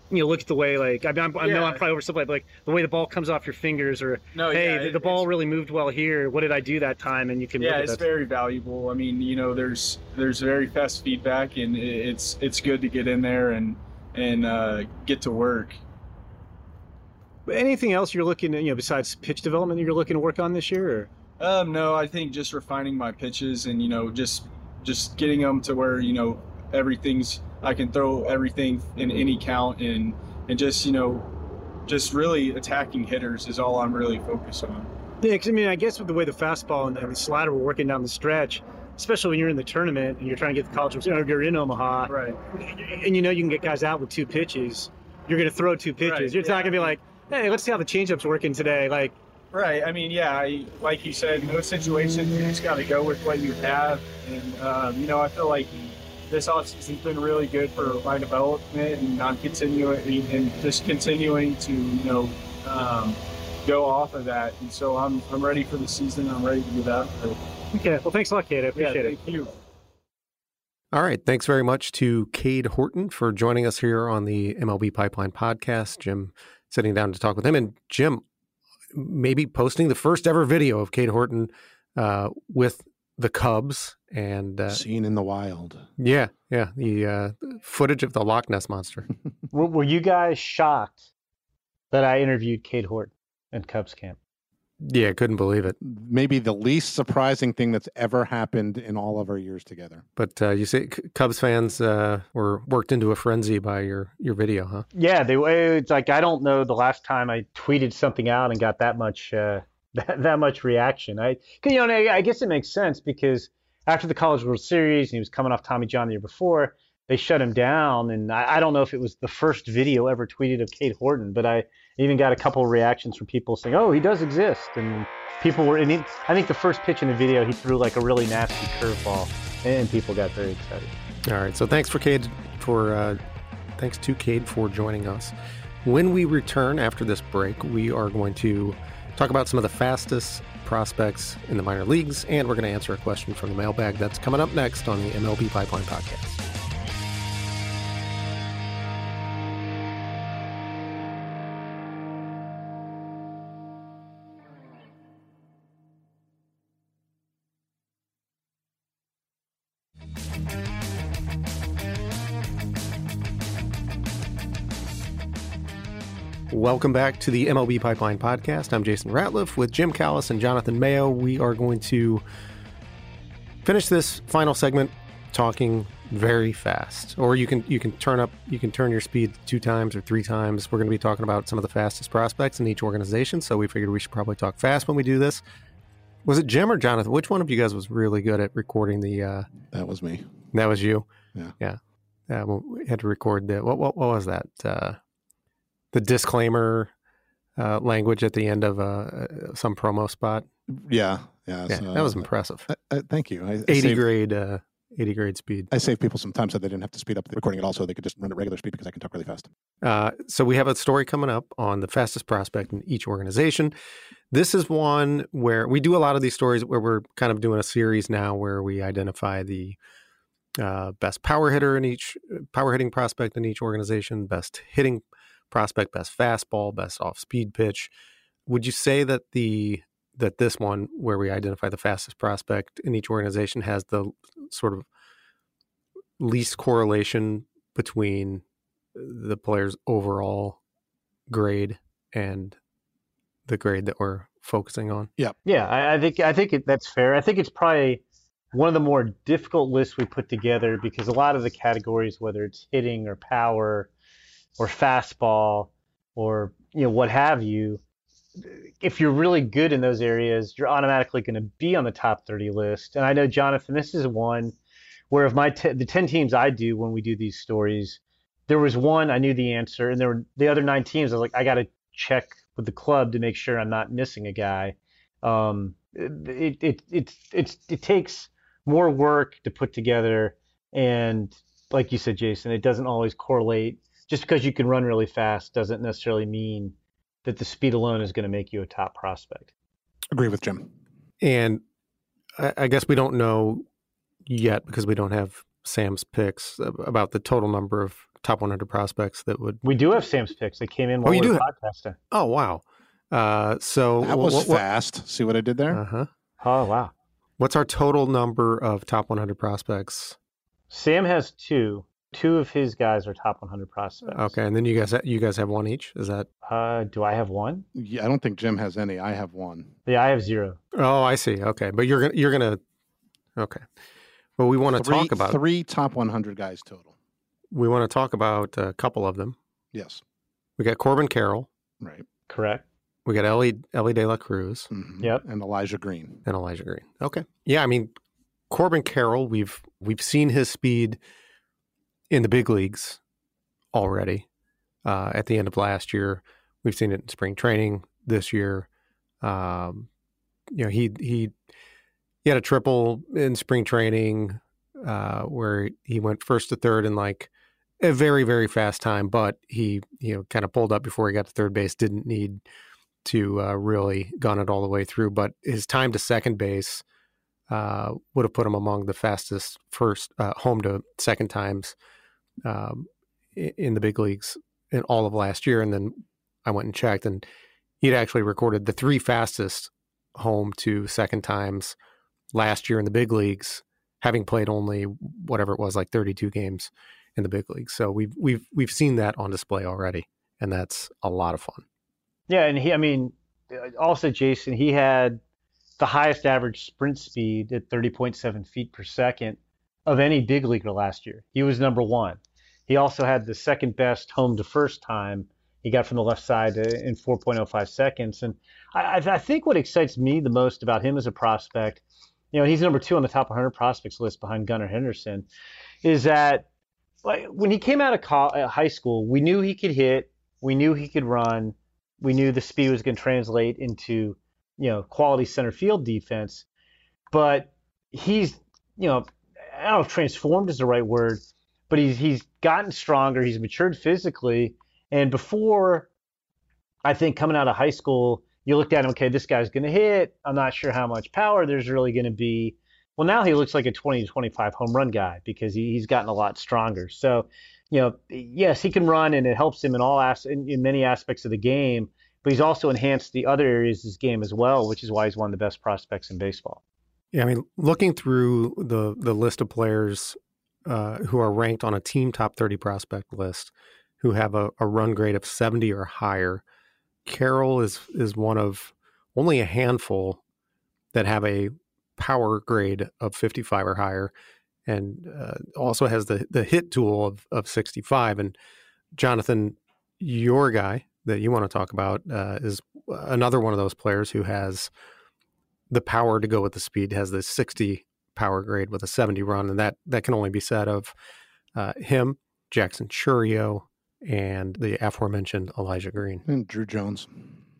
Speaker 2: you know, look at the way like I, mean, I'm, I know I'm probably oversimplifying, but like the way the ball comes off your fingers, or
Speaker 4: no
Speaker 2: hey,
Speaker 4: yeah,
Speaker 2: the,
Speaker 4: it-
Speaker 2: the ball really moved well here. What did I do that time? And you can
Speaker 4: yeah it's very valuable. I mean you know there's there's very fast feedback and it's it's good to get in there and and uh, get to work
Speaker 2: But anything else you're looking at, you know, besides pitch development that you're looking to work on this year? Or?
Speaker 4: Um, no, I think just refining my pitches and you know just just getting them to where you know everything's I can throw everything in any count and and just you know just really attacking hitters is all I'm really focused on.
Speaker 2: Yeah, 'cause, I mean, I guess with the way the fastball and, the slider were working down the stretch, especially when you're in the tournament and you're trying to get the college, you know, you're in Omaha,
Speaker 4: Right.
Speaker 2: and you know you can get guys out with two pitches. You're going to throw two pitches.
Speaker 4: Right,
Speaker 2: You're not
Speaker 4: yeah.
Speaker 2: going to be like, hey, let's see how the changeup's working today. Like,
Speaker 4: Right. I mean, yeah. I, like you said, no situation. you just got to go with what you have. And um, you know, I feel like this offseason's been really good for my development, and I'm continuing and just continuing to you know um, go off of that. And so I'm I'm ready for the season. I'm ready to do that.
Speaker 2: okay, well, thanks a lot, Cade. I
Speaker 4: Yeah,
Speaker 2: appreciate it.
Speaker 4: thank you.
Speaker 1: All right. Thanks very much to Cade Horton for joining us here on the MLB Pipeline podcast. Jim sitting down to talk with him. And Jim, maybe posting the first ever video of Cade Horton uh, with the Cubs and uh,
Speaker 3: Seen in the wild.
Speaker 1: yeah, yeah, the uh, footage of the Loch Ness monster. <laughs>
Speaker 2: Were, were you guys shocked that I interviewed Cade Horton in Cubs camp?
Speaker 1: Yeah, couldn't believe it.
Speaker 3: Maybe the least surprising thing that's ever happened in all of our years together.
Speaker 1: But uh, you say C- Cubs fans uh, were worked into a frenzy by your your video, huh?
Speaker 2: Yeah, they. It's like I don't know the last time I tweeted something out and got that much uh, <laughs> that, that much reaction. I, 'cause, you know, I, I guess it makes sense because after the College World Series, and he was coming off Tommy John the year before. They shut him down, and I, I don't know if it was the first video ever tweeted of Cade Horton, but I even got a couple of reactions from people saying, "Oh, he does exist," and people were. And he, I think the first pitch in the video, he threw like a really nasty curveball, and people got very excited.
Speaker 1: All right. So thanks for Cade for uh, thanks to Cade for joining us. When we return after this break, we are going to talk about some of the fastest prospects in the minor leagues, and we're going to answer a question from the mailbag that's coming up next on the MLB Pipeline Podcast. Welcome back to the MLB Pipeline Podcast. I'm Jason Ratliff with Jim Callis and Jonathan Mayo. We are going to finish this final segment talking very fast. Or you can you can turn up you can turn your speed two times or three times. We're going to be talking about some of the fastest prospects in each organization, so we figured we should probably talk fast when we do this. Was it Jim or Jonathan? Which one of you guys was really good at recording the uh
Speaker 3: That was me.
Speaker 1: that was you?
Speaker 3: Yeah.
Speaker 1: Yeah. Yeah, well, we had to record the what what what was that? Uh the disclaimer uh, language at the end of uh, some promo spot.
Speaker 3: Yeah, yeah.
Speaker 1: Yeah,
Speaker 3: so,
Speaker 1: that was
Speaker 3: uh,
Speaker 1: impressive.
Speaker 3: uh, uh, thank you. I, I
Speaker 1: 80
Speaker 3: saved,
Speaker 1: grade uh, 80 grade speed.
Speaker 3: I saved people some time so they didn't have to speed up the recording at all, so they could just run at regular speed because I can talk really fast.
Speaker 1: Uh, so we have a story coming up on the fastest prospect in each organization. This is one where we do a lot of these stories where we're kind of doing a series now where we identify the uh, best power hitter in each power hitting prospect in each organization, best hitting prospect, best fastball, best off speed pitch. Would you say that the that this one where we identify the fastest prospect in each organization has the sort of least correlation between the player's overall grade and the grade that we're focusing on.
Speaker 2: Yeah, I, I think I think it, that's fair. I think it's probably one of the more difficult lists we put together because a lot of the categories, whether it's hitting or power or fastball or you know what have you, if you're really good in those areas, you're automatically going to be on the top 30 list. And I know Jonathan, this is one where if my te- the 10 teams I do when we do these stories, there was one I knew the answer, and there were the other nine teams. I was like, I got to check with the club to make sure I'm not missing a guy. Um, it, it it it's it takes more work to put together, and like you said, Jason, it doesn't always correlate. Just because you can run really fast doesn't necessarily mean that the speed alone is going to make you a top prospect.
Speaker 3: Agree with Jim.
Speaker 1: And I, I guess we don't know yet because we don't have Sam's picks about the total number of top 100 prospects that would.
Speaker 2: We do have Sam's picks. They came in while
Speaker 1: Oh, you
Speaker 2: we
Speaker 1: do
Speaker 2: were
Speaker 1: have-
Speaker 2: podcasting.
Speaker 1: Oh wow! Uh, so
Speaker 3: That was fast. See what I did there?
Speaker 1: Uh huh.
Speaker 2: Oh wow.
Speaker 1: What's our total number of top 100 prospects?
Speaker 2: Sam has two. Two of his guys are top 100 prospects.
Speaker 1: Okay, and then you guys you guys have one each. Is that?
Speaker 2: Uh, do I have one?
Speaker 3: yeah, I don't think Jim has any. I have one.
Speaker 2: Yeah, I have zero.
Speaker 1: Oh, I see. Okay, but you're gonna you're gonna. Okay. Well, we want to talk about
Speaker 3: three top 100 guys total.
Speaker 1: we want to talk about a couple of them.
Speaker 3: Yes,
Speaker 1: We got Corbin Carroll.
Speaker 3: right.
Speaker 2: Correct.
Speaker 1: We got Elly Elly De La Cruz
Speaker 3: Mhm.
Speaker 2: Yep.
Speaker 3: And Elijah Green.
Speaker 1: and Elijah Green. Okay. Yeah, I mean Corbin Carroll, we've we've seen his speed in the big leagues already. Uh, at the end of last year, we've seen it in spring training this year. Um, you know, he he he had a triple in spring training uh, where he went first to third in like a very very fast time, but he you know kind of pulled up before he got to third base. Didn't need to uh, really gun it all the way through, but his time to second base uh, would have put him among the fastest first uh, home to second times um, in the big leagues in all of last year. And then I went and checked, and he'd actually recorded the three fastest home to second times last year in the big leagues, having played only whatever it was, like 32 games in the big leagues. So we've we've we've seen that on display already, and that's a lot of fun.
Speaker 2: Yeah, and he, I mean, also Jason, he had the highest average sprint speed at 30.7 feet per second of any big leaguer last year. He was number one. He also had the second best home to first time he got from the left side in 4.05 seconds. And I, I think what excites me the most about him as a prospect, you know, he's number two on the top 100 prospects list behind Gunnar Henderson, is that like when he came out of college, uh, high school, we knew he could hit, we knew he could run, we knew the speed was going to translate into you know quality center field defense, but he's you know I don't know if transformed is the right word, but he's he's gotten stronger, he's matured physically, and before I think coming out of high school, you looked at him, okay, this guy's going to hit. I'm not sure how much power there's really going to be. Well, now he looks like a 20 to 25 home run guy because he, he's gotten a lot stronger. So, you know, yes, he can run and it helps him in all as in, in many aspects of the game but he's also enhanced the other areas of his game as well, which is why he's one of the best prospects in baseball.
Speaker 1: Yeah, I mean, looking through the the list of players uh, who are ranked on a team top thirty prospect list, who have a, a run grade of seventy or higher, Carroll is is one of only a handful that have a power grade of fifty five or higher, and uh, also has the the hit tool of of sixty five. And Jonathan, your guy, that you want to talk about uh, is another one of those players who has the power to go with the speed, has the 60 power grade with a 70 run, and that that can only be said of uh, him, Jackson Chourio, and the aforementioned Elijah Green
Speaker 3: and Drew Jones.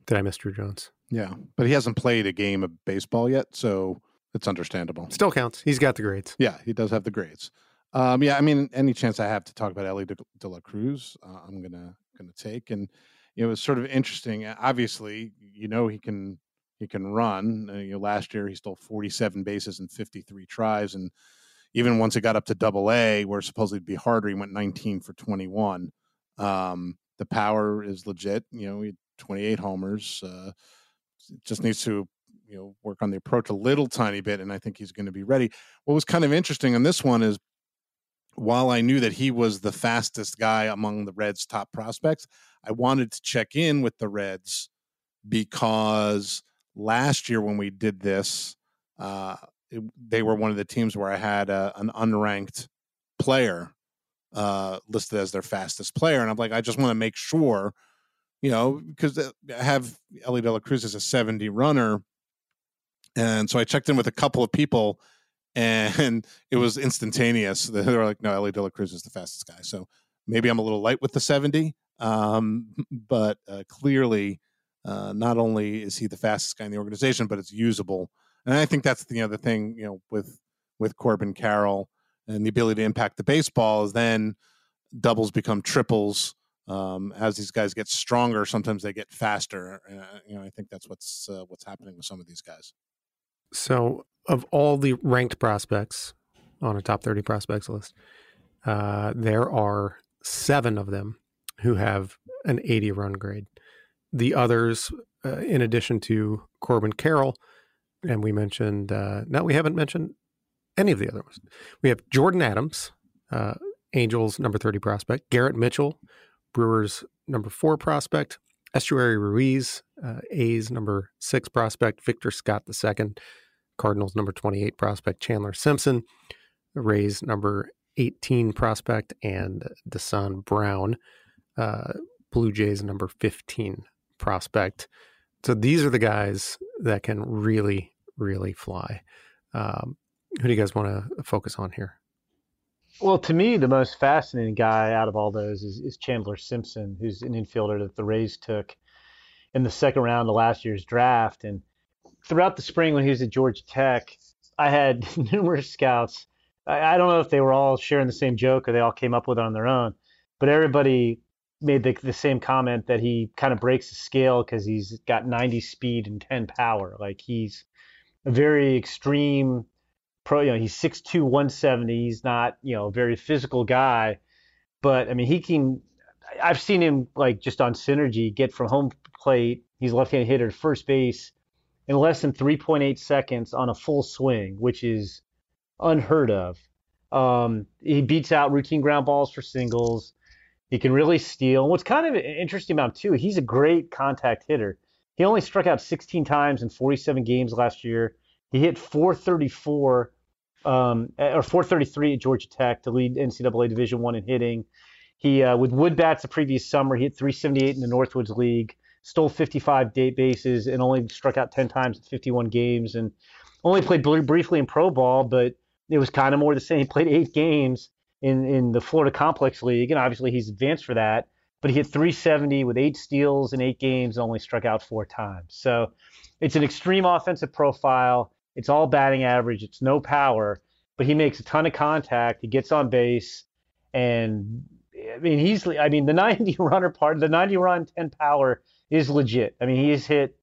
Speaker 1: Did I miss Drew Jones?
Speaker 3: Yeah, but he hasn't played a game of baseball yet, so it's understandable.
Speaker 1: Still counts. He's got the grades.
Speaker 3: Yeah, he does have the grades. Um, yeah, I mean, any chance I have to talk about Elly De, De La Cruz, uh, I'm gonna gonna take. And you know, it was sort of interesting. Obviously, you know, he can he can run. Uh, you know, last year he stole 47 bases and 53 tries, and even once it got up to Double A, where supposedly it'd be harder, he went 19 for 21. Um, the power is legit. You know, he 28 homers. Uh, just needs to you know work on the approach a little tiny bit, and I think he's going to be ready. What was kind of interesting on this one is while I knew that he was the fastest guy among the Reds' top prospects, I wanted to check in with the Reds because last year when we did this, uh, it, they were one of the teams where I had a, an unranked player uh, listed as their fastest player, and I'm like, I just want to make sure, you know, because uh, I have Elly De La Cruz as a 70 runner, and so I checked in with a couple of people and <laughs> it was instantaneous. <laughs> They were like, "No, Elly De La Cruz is the fastest guy." So maybe I'm a little light with the 70, um, <laughs> but uh, clearly, uh, not only is he the fastest guy in the organization, but it's usable. And I think that's the other thing, you know, with with Corbin Carroll and the ability to impact the baseball is then doubles become triples. Um, as these guys get stronger, sometimes they get faster. Uh, you know, I think that's what's uh, what's happening with some of these guys.
Speaker 1: So, of all the ranked prospects on a top 30 prospects list, uh, there are seven of them who have an 80 run grade. The others, uh, in addition to Corbin Carroll, and we mentioned, uh, no, we haven't mentioned any of the other ones. We have Jordan Adams, uh, Angels number 30 prospect, Garrett Mitchell, Brewers number four prospect, Esteury Ruiz, uh, A's number six prospect, Victor Scott II, Cardinals number 28 prospect, Chandler Simpson, Rays number 18 prospect, and Dasan Brown, uh, Blue Jays number 15 prospect. So these are the guys that can really, really fly. Um, who do you guys want to focus on here?
Speaker 2: Well, to me, the most fascinating guy out of all those is, is Chandler Simpson, who's an infielder that the Rays took in the second round of last year's draft. And throughout the spring when he was at Georgia Tech, I had <laughs> numerous scouts. I, I, don't know if they were all sharing the same joke or they all came up with it on their own, but everybody made the, the same comment that he kind of breaks the scale because he's got 90 speed and 10 power. Like he's a very extreme pro. You know, he's 6'2", 170. He's not you know a very physical guy, but I mean he can. I've seen him like just on synergy get from home plate. He's left-handed hitter at first base in less than 3.8 seconds on a full swing, which is unheard of. Um, he beats out routine ground balls for singles. He can really steal. And what's kind of interesting about him too, he's a great contact hitter. He only struck out 16 times in 47 games last year. He hit 434 um, or 433 at Georgia Tech to lead NCAA Division One in hitting. He uh, with wood bats the previous summer, he hit 378 in the Northwoods League, stole 55 date bases, and only struck out 10 times in 51 games, and only played briefly in pro ball, but it was kind of more the same. He played eight games in in the Florida Complex League, and obviously he's advanced for that. But he hit 370 with eight steals in eight games, and only struck out four times. So it's an extreme offensive profile. It's all batting average. It's no power, but he makes a ton of contact. He gets on base, and I mean he's. I mean the <laughs> 90 runner part, the 90 run 10 power is legit. I mean he's hit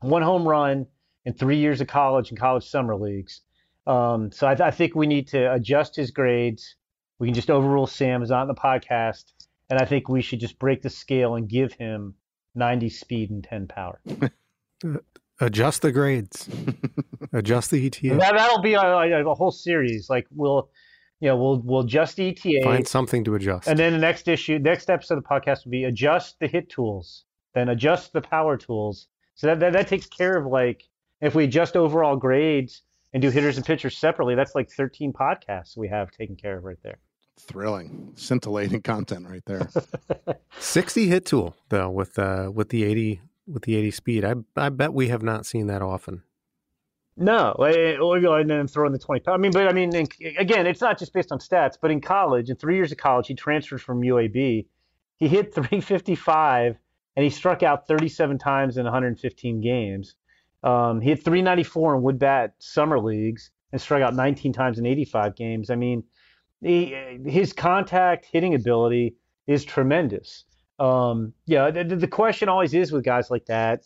Speaker 2: one home run in three years of college and college summer leagues. Um, so I, I, think we need to adjust his grades. We can just overrule Sam is on the podcast, and I think we should just break the scale and give him 90 speed and 10 power. <laughs>
Speaker 1: Adjust the grades. <laughs> adjust the ETA.
Speaker 2: That, that'll be a, a, whole series. Like we'll, you know, we'll we'll adjust ETA.
Speaker 1: Find something to adjust.
Speaker 2: And then the next issue, next episode of the podcast will be adjust the hit tools, then adjust the power tools. So that that, that takes care of like if we adjust overall grades and do hitters and pitchers separately, that's like 13 podcasts we have taken care of right there.
Speaker 3: Thrilling, scintillating <laughs> content right there. <laughs>
Speaker 1: 60 hit tool though with uh with the 80 with the 80 speed. I I bet we have not seen that often.
Speaker 2: No, and then throw in the 20. I mean, but I mean, again, it's not just based on stats, but in college, in three years of college, he transferred from UAB. He hit <laughs> 355 and he struck out 37 times in 115 games. Um, he hit 394 in wood bat summer leagues and struck out 19 times in 85 games. I mean, he, his contact hitting ability is tremendous. Um, yeah, the, the question always is with guys like that,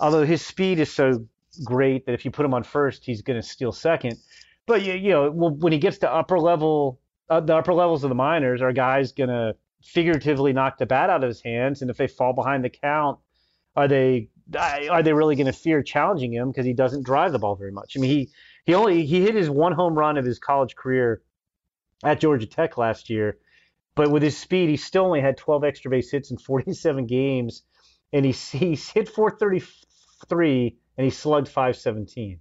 Speaker 2: although his speed is so great that if you put him on first, he's going to steal second. But you, you know, when he gets to upper level, uh, the upper levels of the minors, are guys going to figuratively knock the bat out of his hands? And if they fall behind the count, are they are they really going to fear challenging him because he doesn't drive the ball very much? I mean, he he only he hit his one home run of his college career at Georgia Tech last year, but with his speed, he still only had 12 extra base hits in <laughs> 47 games, and he <laughs> he's hit 433 and he slugged 517.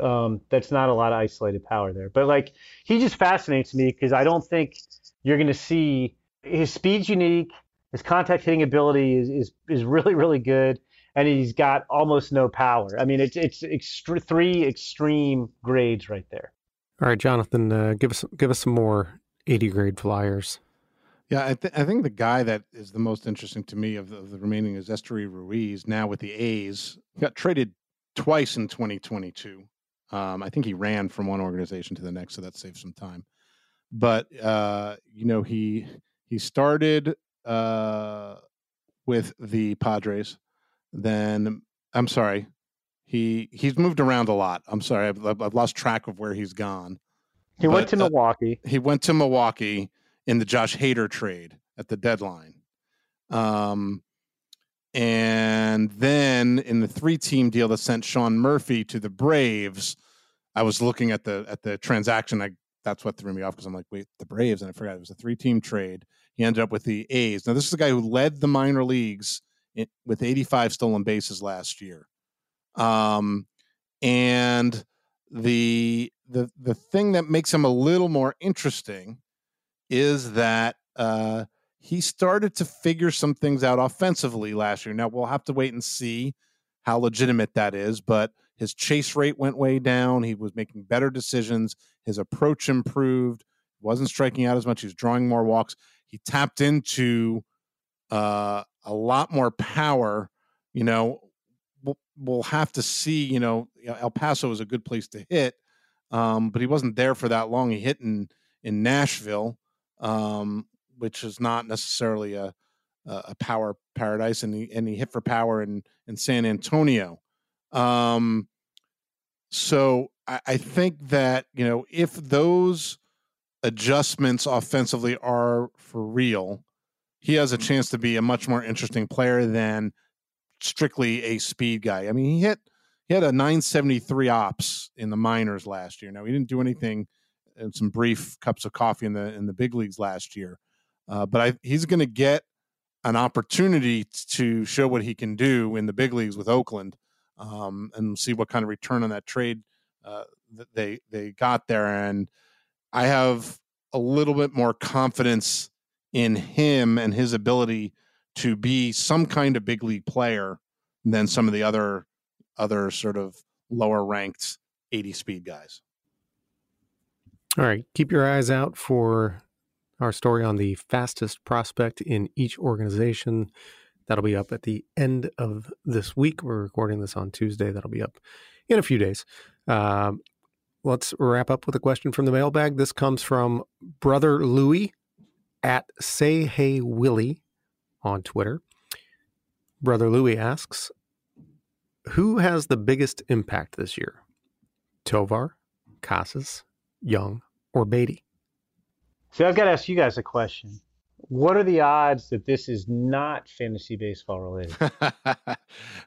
Speaker 2: Um, that's not a lot of isolated power there, but like he just fascinates me because I don't think you're going to see his speed's unique. His contact hitting ability is, is is really really good, and he's got almost no power. I mean, it's it's extre- three extreme grades right there.
Speaker 1: All right, Jonathan, uh, give us give us some more 80 grade flyers.
Speaker 3: Yeah, I, th- I think the guy that is the most interesting to me of the, of the remaining is Esteury Ruiz. Now with the A's, he got traded twice in 2022. Um, I think he ran from one organization to the next, so that saved some time. But uh, you know, he he started uh, with the Padres. Then I'm sorry, he he's moved around a lot. I'm sorry, I've, I've lost track of where he's gone.
Speaker 2: He but, went to Milwaukee.
Speaker 3: Uh, he went to Milwaukee in the Josh Hader trade at the deadline. Um, and then in the three-team deal that sent Sean Murphy to the Braves, I was looking at the at the transaction. I that's what threw me off because I'm like, wait, the Braves, and I forgot it was a three-team trade. He ended up with the A's. Now this is the guy who led the minor leagues in, with 85 stolen bases last year. Um, and the the the thing that makes him a little more interesting is that uh, he started to figure some things out offensively last year. Now we'll have to wait and see how legitimate that is, but his chase rate went way down. He was making better decisions. His approach improved. wasn't striking out as much. He was drawing more walks. He tapped into uh, a lot more power. You know, we'll, we'll have to see. You know, El Paso is a good place to hit, um, but he wasn't there for that long. He hit in in Nashville, um, which is not necessarily a a power paradise, and he and he hit for power in in San Antonio. Um, so I, I think that you know if those adjustments offensively are for real, he has a chance to be a much more interesting player than strictly a speed guy. I mean, he hit he had a 973 ops in the minors last year. Now he didn't do anything in some brief cups of coffee in the in the big leagues last year, uh, but I, he's going to get an opportunity to show what he can do in the big leagues with Oakland, um, and see what kind of return on that trade uh, that they they got there. And I have a little bit more confidence in him and his ability to be some kind of big league player than some of the other other sort of lower ranked 80 speed guys.
Speaker 1: All right, keep your eyes out for our story on the fastest prospect in each organization. That'll be up at the end of this week. We're recording this on Tuesday. That'll be up in a few days. Um, let's wrap up with a question from the mailbag. This comes from Brother Louie at Say Hey Willie on Twitter. Brother Louie asks, Who has the biggest impact this year? Tovar, Casas, Jung, or Baty?
Speaker 2: So I've got to ask you guys a question. What are the odds that this is not fantasy baseball related? <laughs>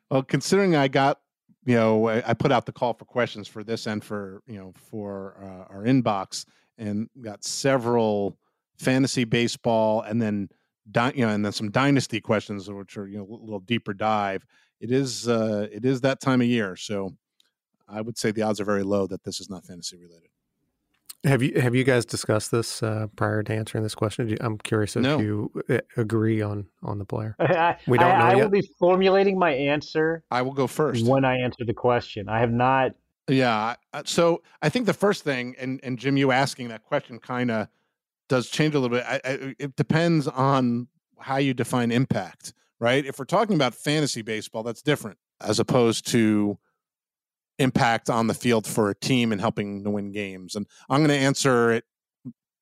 Speaker 3: well, considering I got, you know, I, I, put out the call for questions for this and for, you know, for uh, our inbox and got several fantasy baseball and then, di- you know, and then some dynasty questions, which are, you know, a little deeper dive. It is, uh, it is that time of year. So I would say the odds are very low that this is not fantasy related.
Speaker 1: Have you have you guys discussed this uh, prior to answering this question? I'm curious if
Speaker 3: no.
Speaker 1: you uh, agree on on the player. <laughs>
Speaker 2: I,
Speaker 1: we don't
Speaker 2: I,
Speaker 1: know
Speaker 2: I
Speaker 1: yet.
Speaker 2: will be formulating my answer.
Speaker 3: I will go first
Speaker 2: when I answer the question. I have not.
Speaker 3: Yeah. So I think the first thing, and and Jim, you asking that question kind of does change a little bit. I, I, it depends on how you define impact, right? If we're talking about fantasy baseball, that's different as opposed to impact on the field for a team and helping to win games. And I'm going to answer it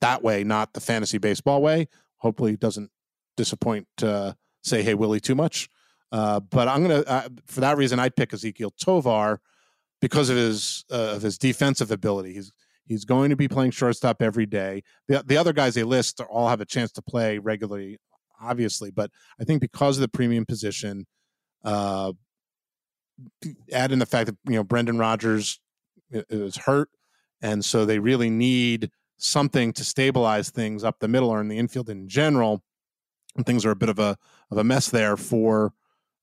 Speaker 3: that way, not the fantasy baseball way. Hopefully, it doesn't disappoint. Uh, say, hey, Willie, too much. Uh, but I'm going to, uh, for that reason, I'd pick Ezequiel Tovar because of his uh, of his defensive ability. He's he's going to be playing shortstop every day. The the other guys they list all have a chance to play regularly, obviously, but I think because of the premium position, uh, add in the fact that you know Brendan Rodgers is hurt, and so they really need something to stabilize things up the middle or in the infield in general. And things are a bit of a of a mess there for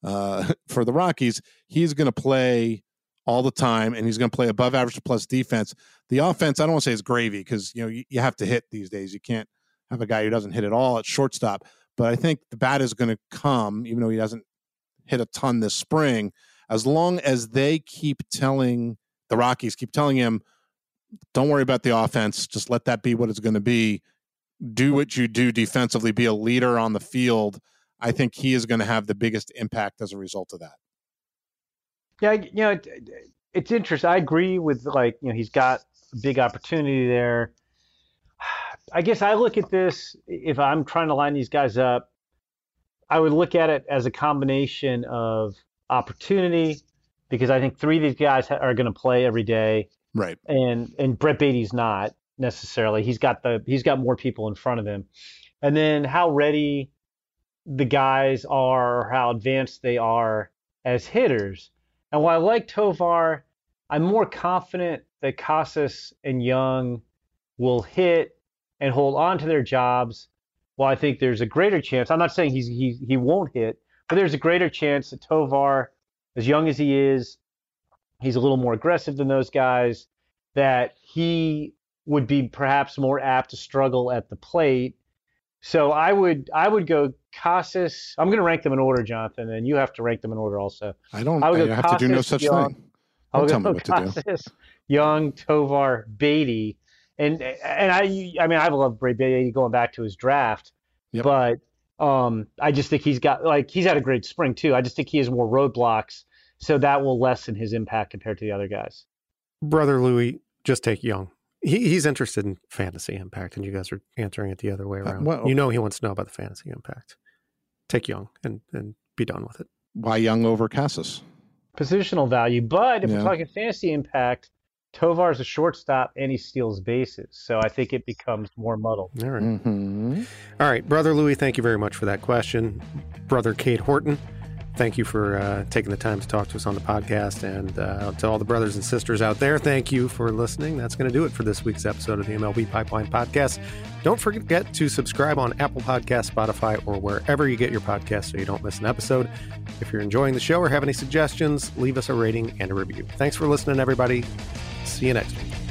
Speaker 3: uh, <laughs> for the Rockies. He's going to play all the time, and he's going to play above average plus defense. The offense, I don't want to say it's gravy because you know you, you have to hit these days. You can't have a guy who doesn't hit at all at shortstop. But I think the bat is going to come, even though he doesn't hit a ton this spring as long as they keep telling the Rockies, keep telling him, don't worry about the offense, just let that be what it's going to be. Do what you do defensively, be a leader on the field. I think he is going to have the biggest impact as a result of that.
Speaker 2: Yeah, you know, it, it's interesting. I agree with like, you know, he's got a big opportunity there. I guess I look at this if I'm trying to line these guys up, I would look at it as a combination of opportunity because I think three of these guys are going to play every day.
Speaker 3: Right.
Speaker 2: And and Brett Baty's not necessarily. He's got the he's got more people in front of him. And then how ready the guys are, how advanced they are as hitters. And while I like Tovar, I'm more confident that Casas and Jung will hit and hold on to their jobs. While I think there's a greater chance, I'm not saying he's he he won't hit, but there's a greater chance that Tovar, as young as he is, he's a little more aggressive than those guys, that he would be perhaps more apt to struggle at the plate. So I would I would go Casas. I'm going to rank them in order, Jonathan, and you have to rank them in order also.
Speaker 3: I don't. I, would I have Casas, to do no such Jung, thing. Don't tell me what Casas, to do.
Speaker 2: Jung, Tovar, Baty, and and I I mean I love loved Brett Baty going back to his draft, yep. but um, I just think he's got like he's had a great spring too. I just think he has more roadblocks, so that will lessen his impact compared to the other guys.
Speaker 1: Brother Louis, just take Jung. He, he's interested in fantasy impact, and you guys are answering it the other way uh, around. Uh, well, you know he wants to know about the fantasy impact. Take Jung and and be done with it.
Speaker 3: Why Jung over Casas?
Speaker 2: Positional value, but if yeah. we're talking fantasy impact, Tovar is a shortstop and he steals bases. So I think it becomes more muddled.
Speaker 1: All right.
Speaker 3: Mm-hmm.
Speaker 1: All right. Brother Louis, thank you very much for that question. Brother Cade Horton, thank you for uh, taking the time to talk to us on the podcast. And uh, to all the brothers and sisters out there, thank you for listening. That's going to do it for this week's episode of the MLB Pipeline Podcast. Don't forget to subscribe on Apple Podcast, Spotify, or wherever you get your podcasts so you don't miss an episode. If you're enjoying the show or have any suggestions, leave us a rating and a review. Thanks for listening, everybody. See you next week.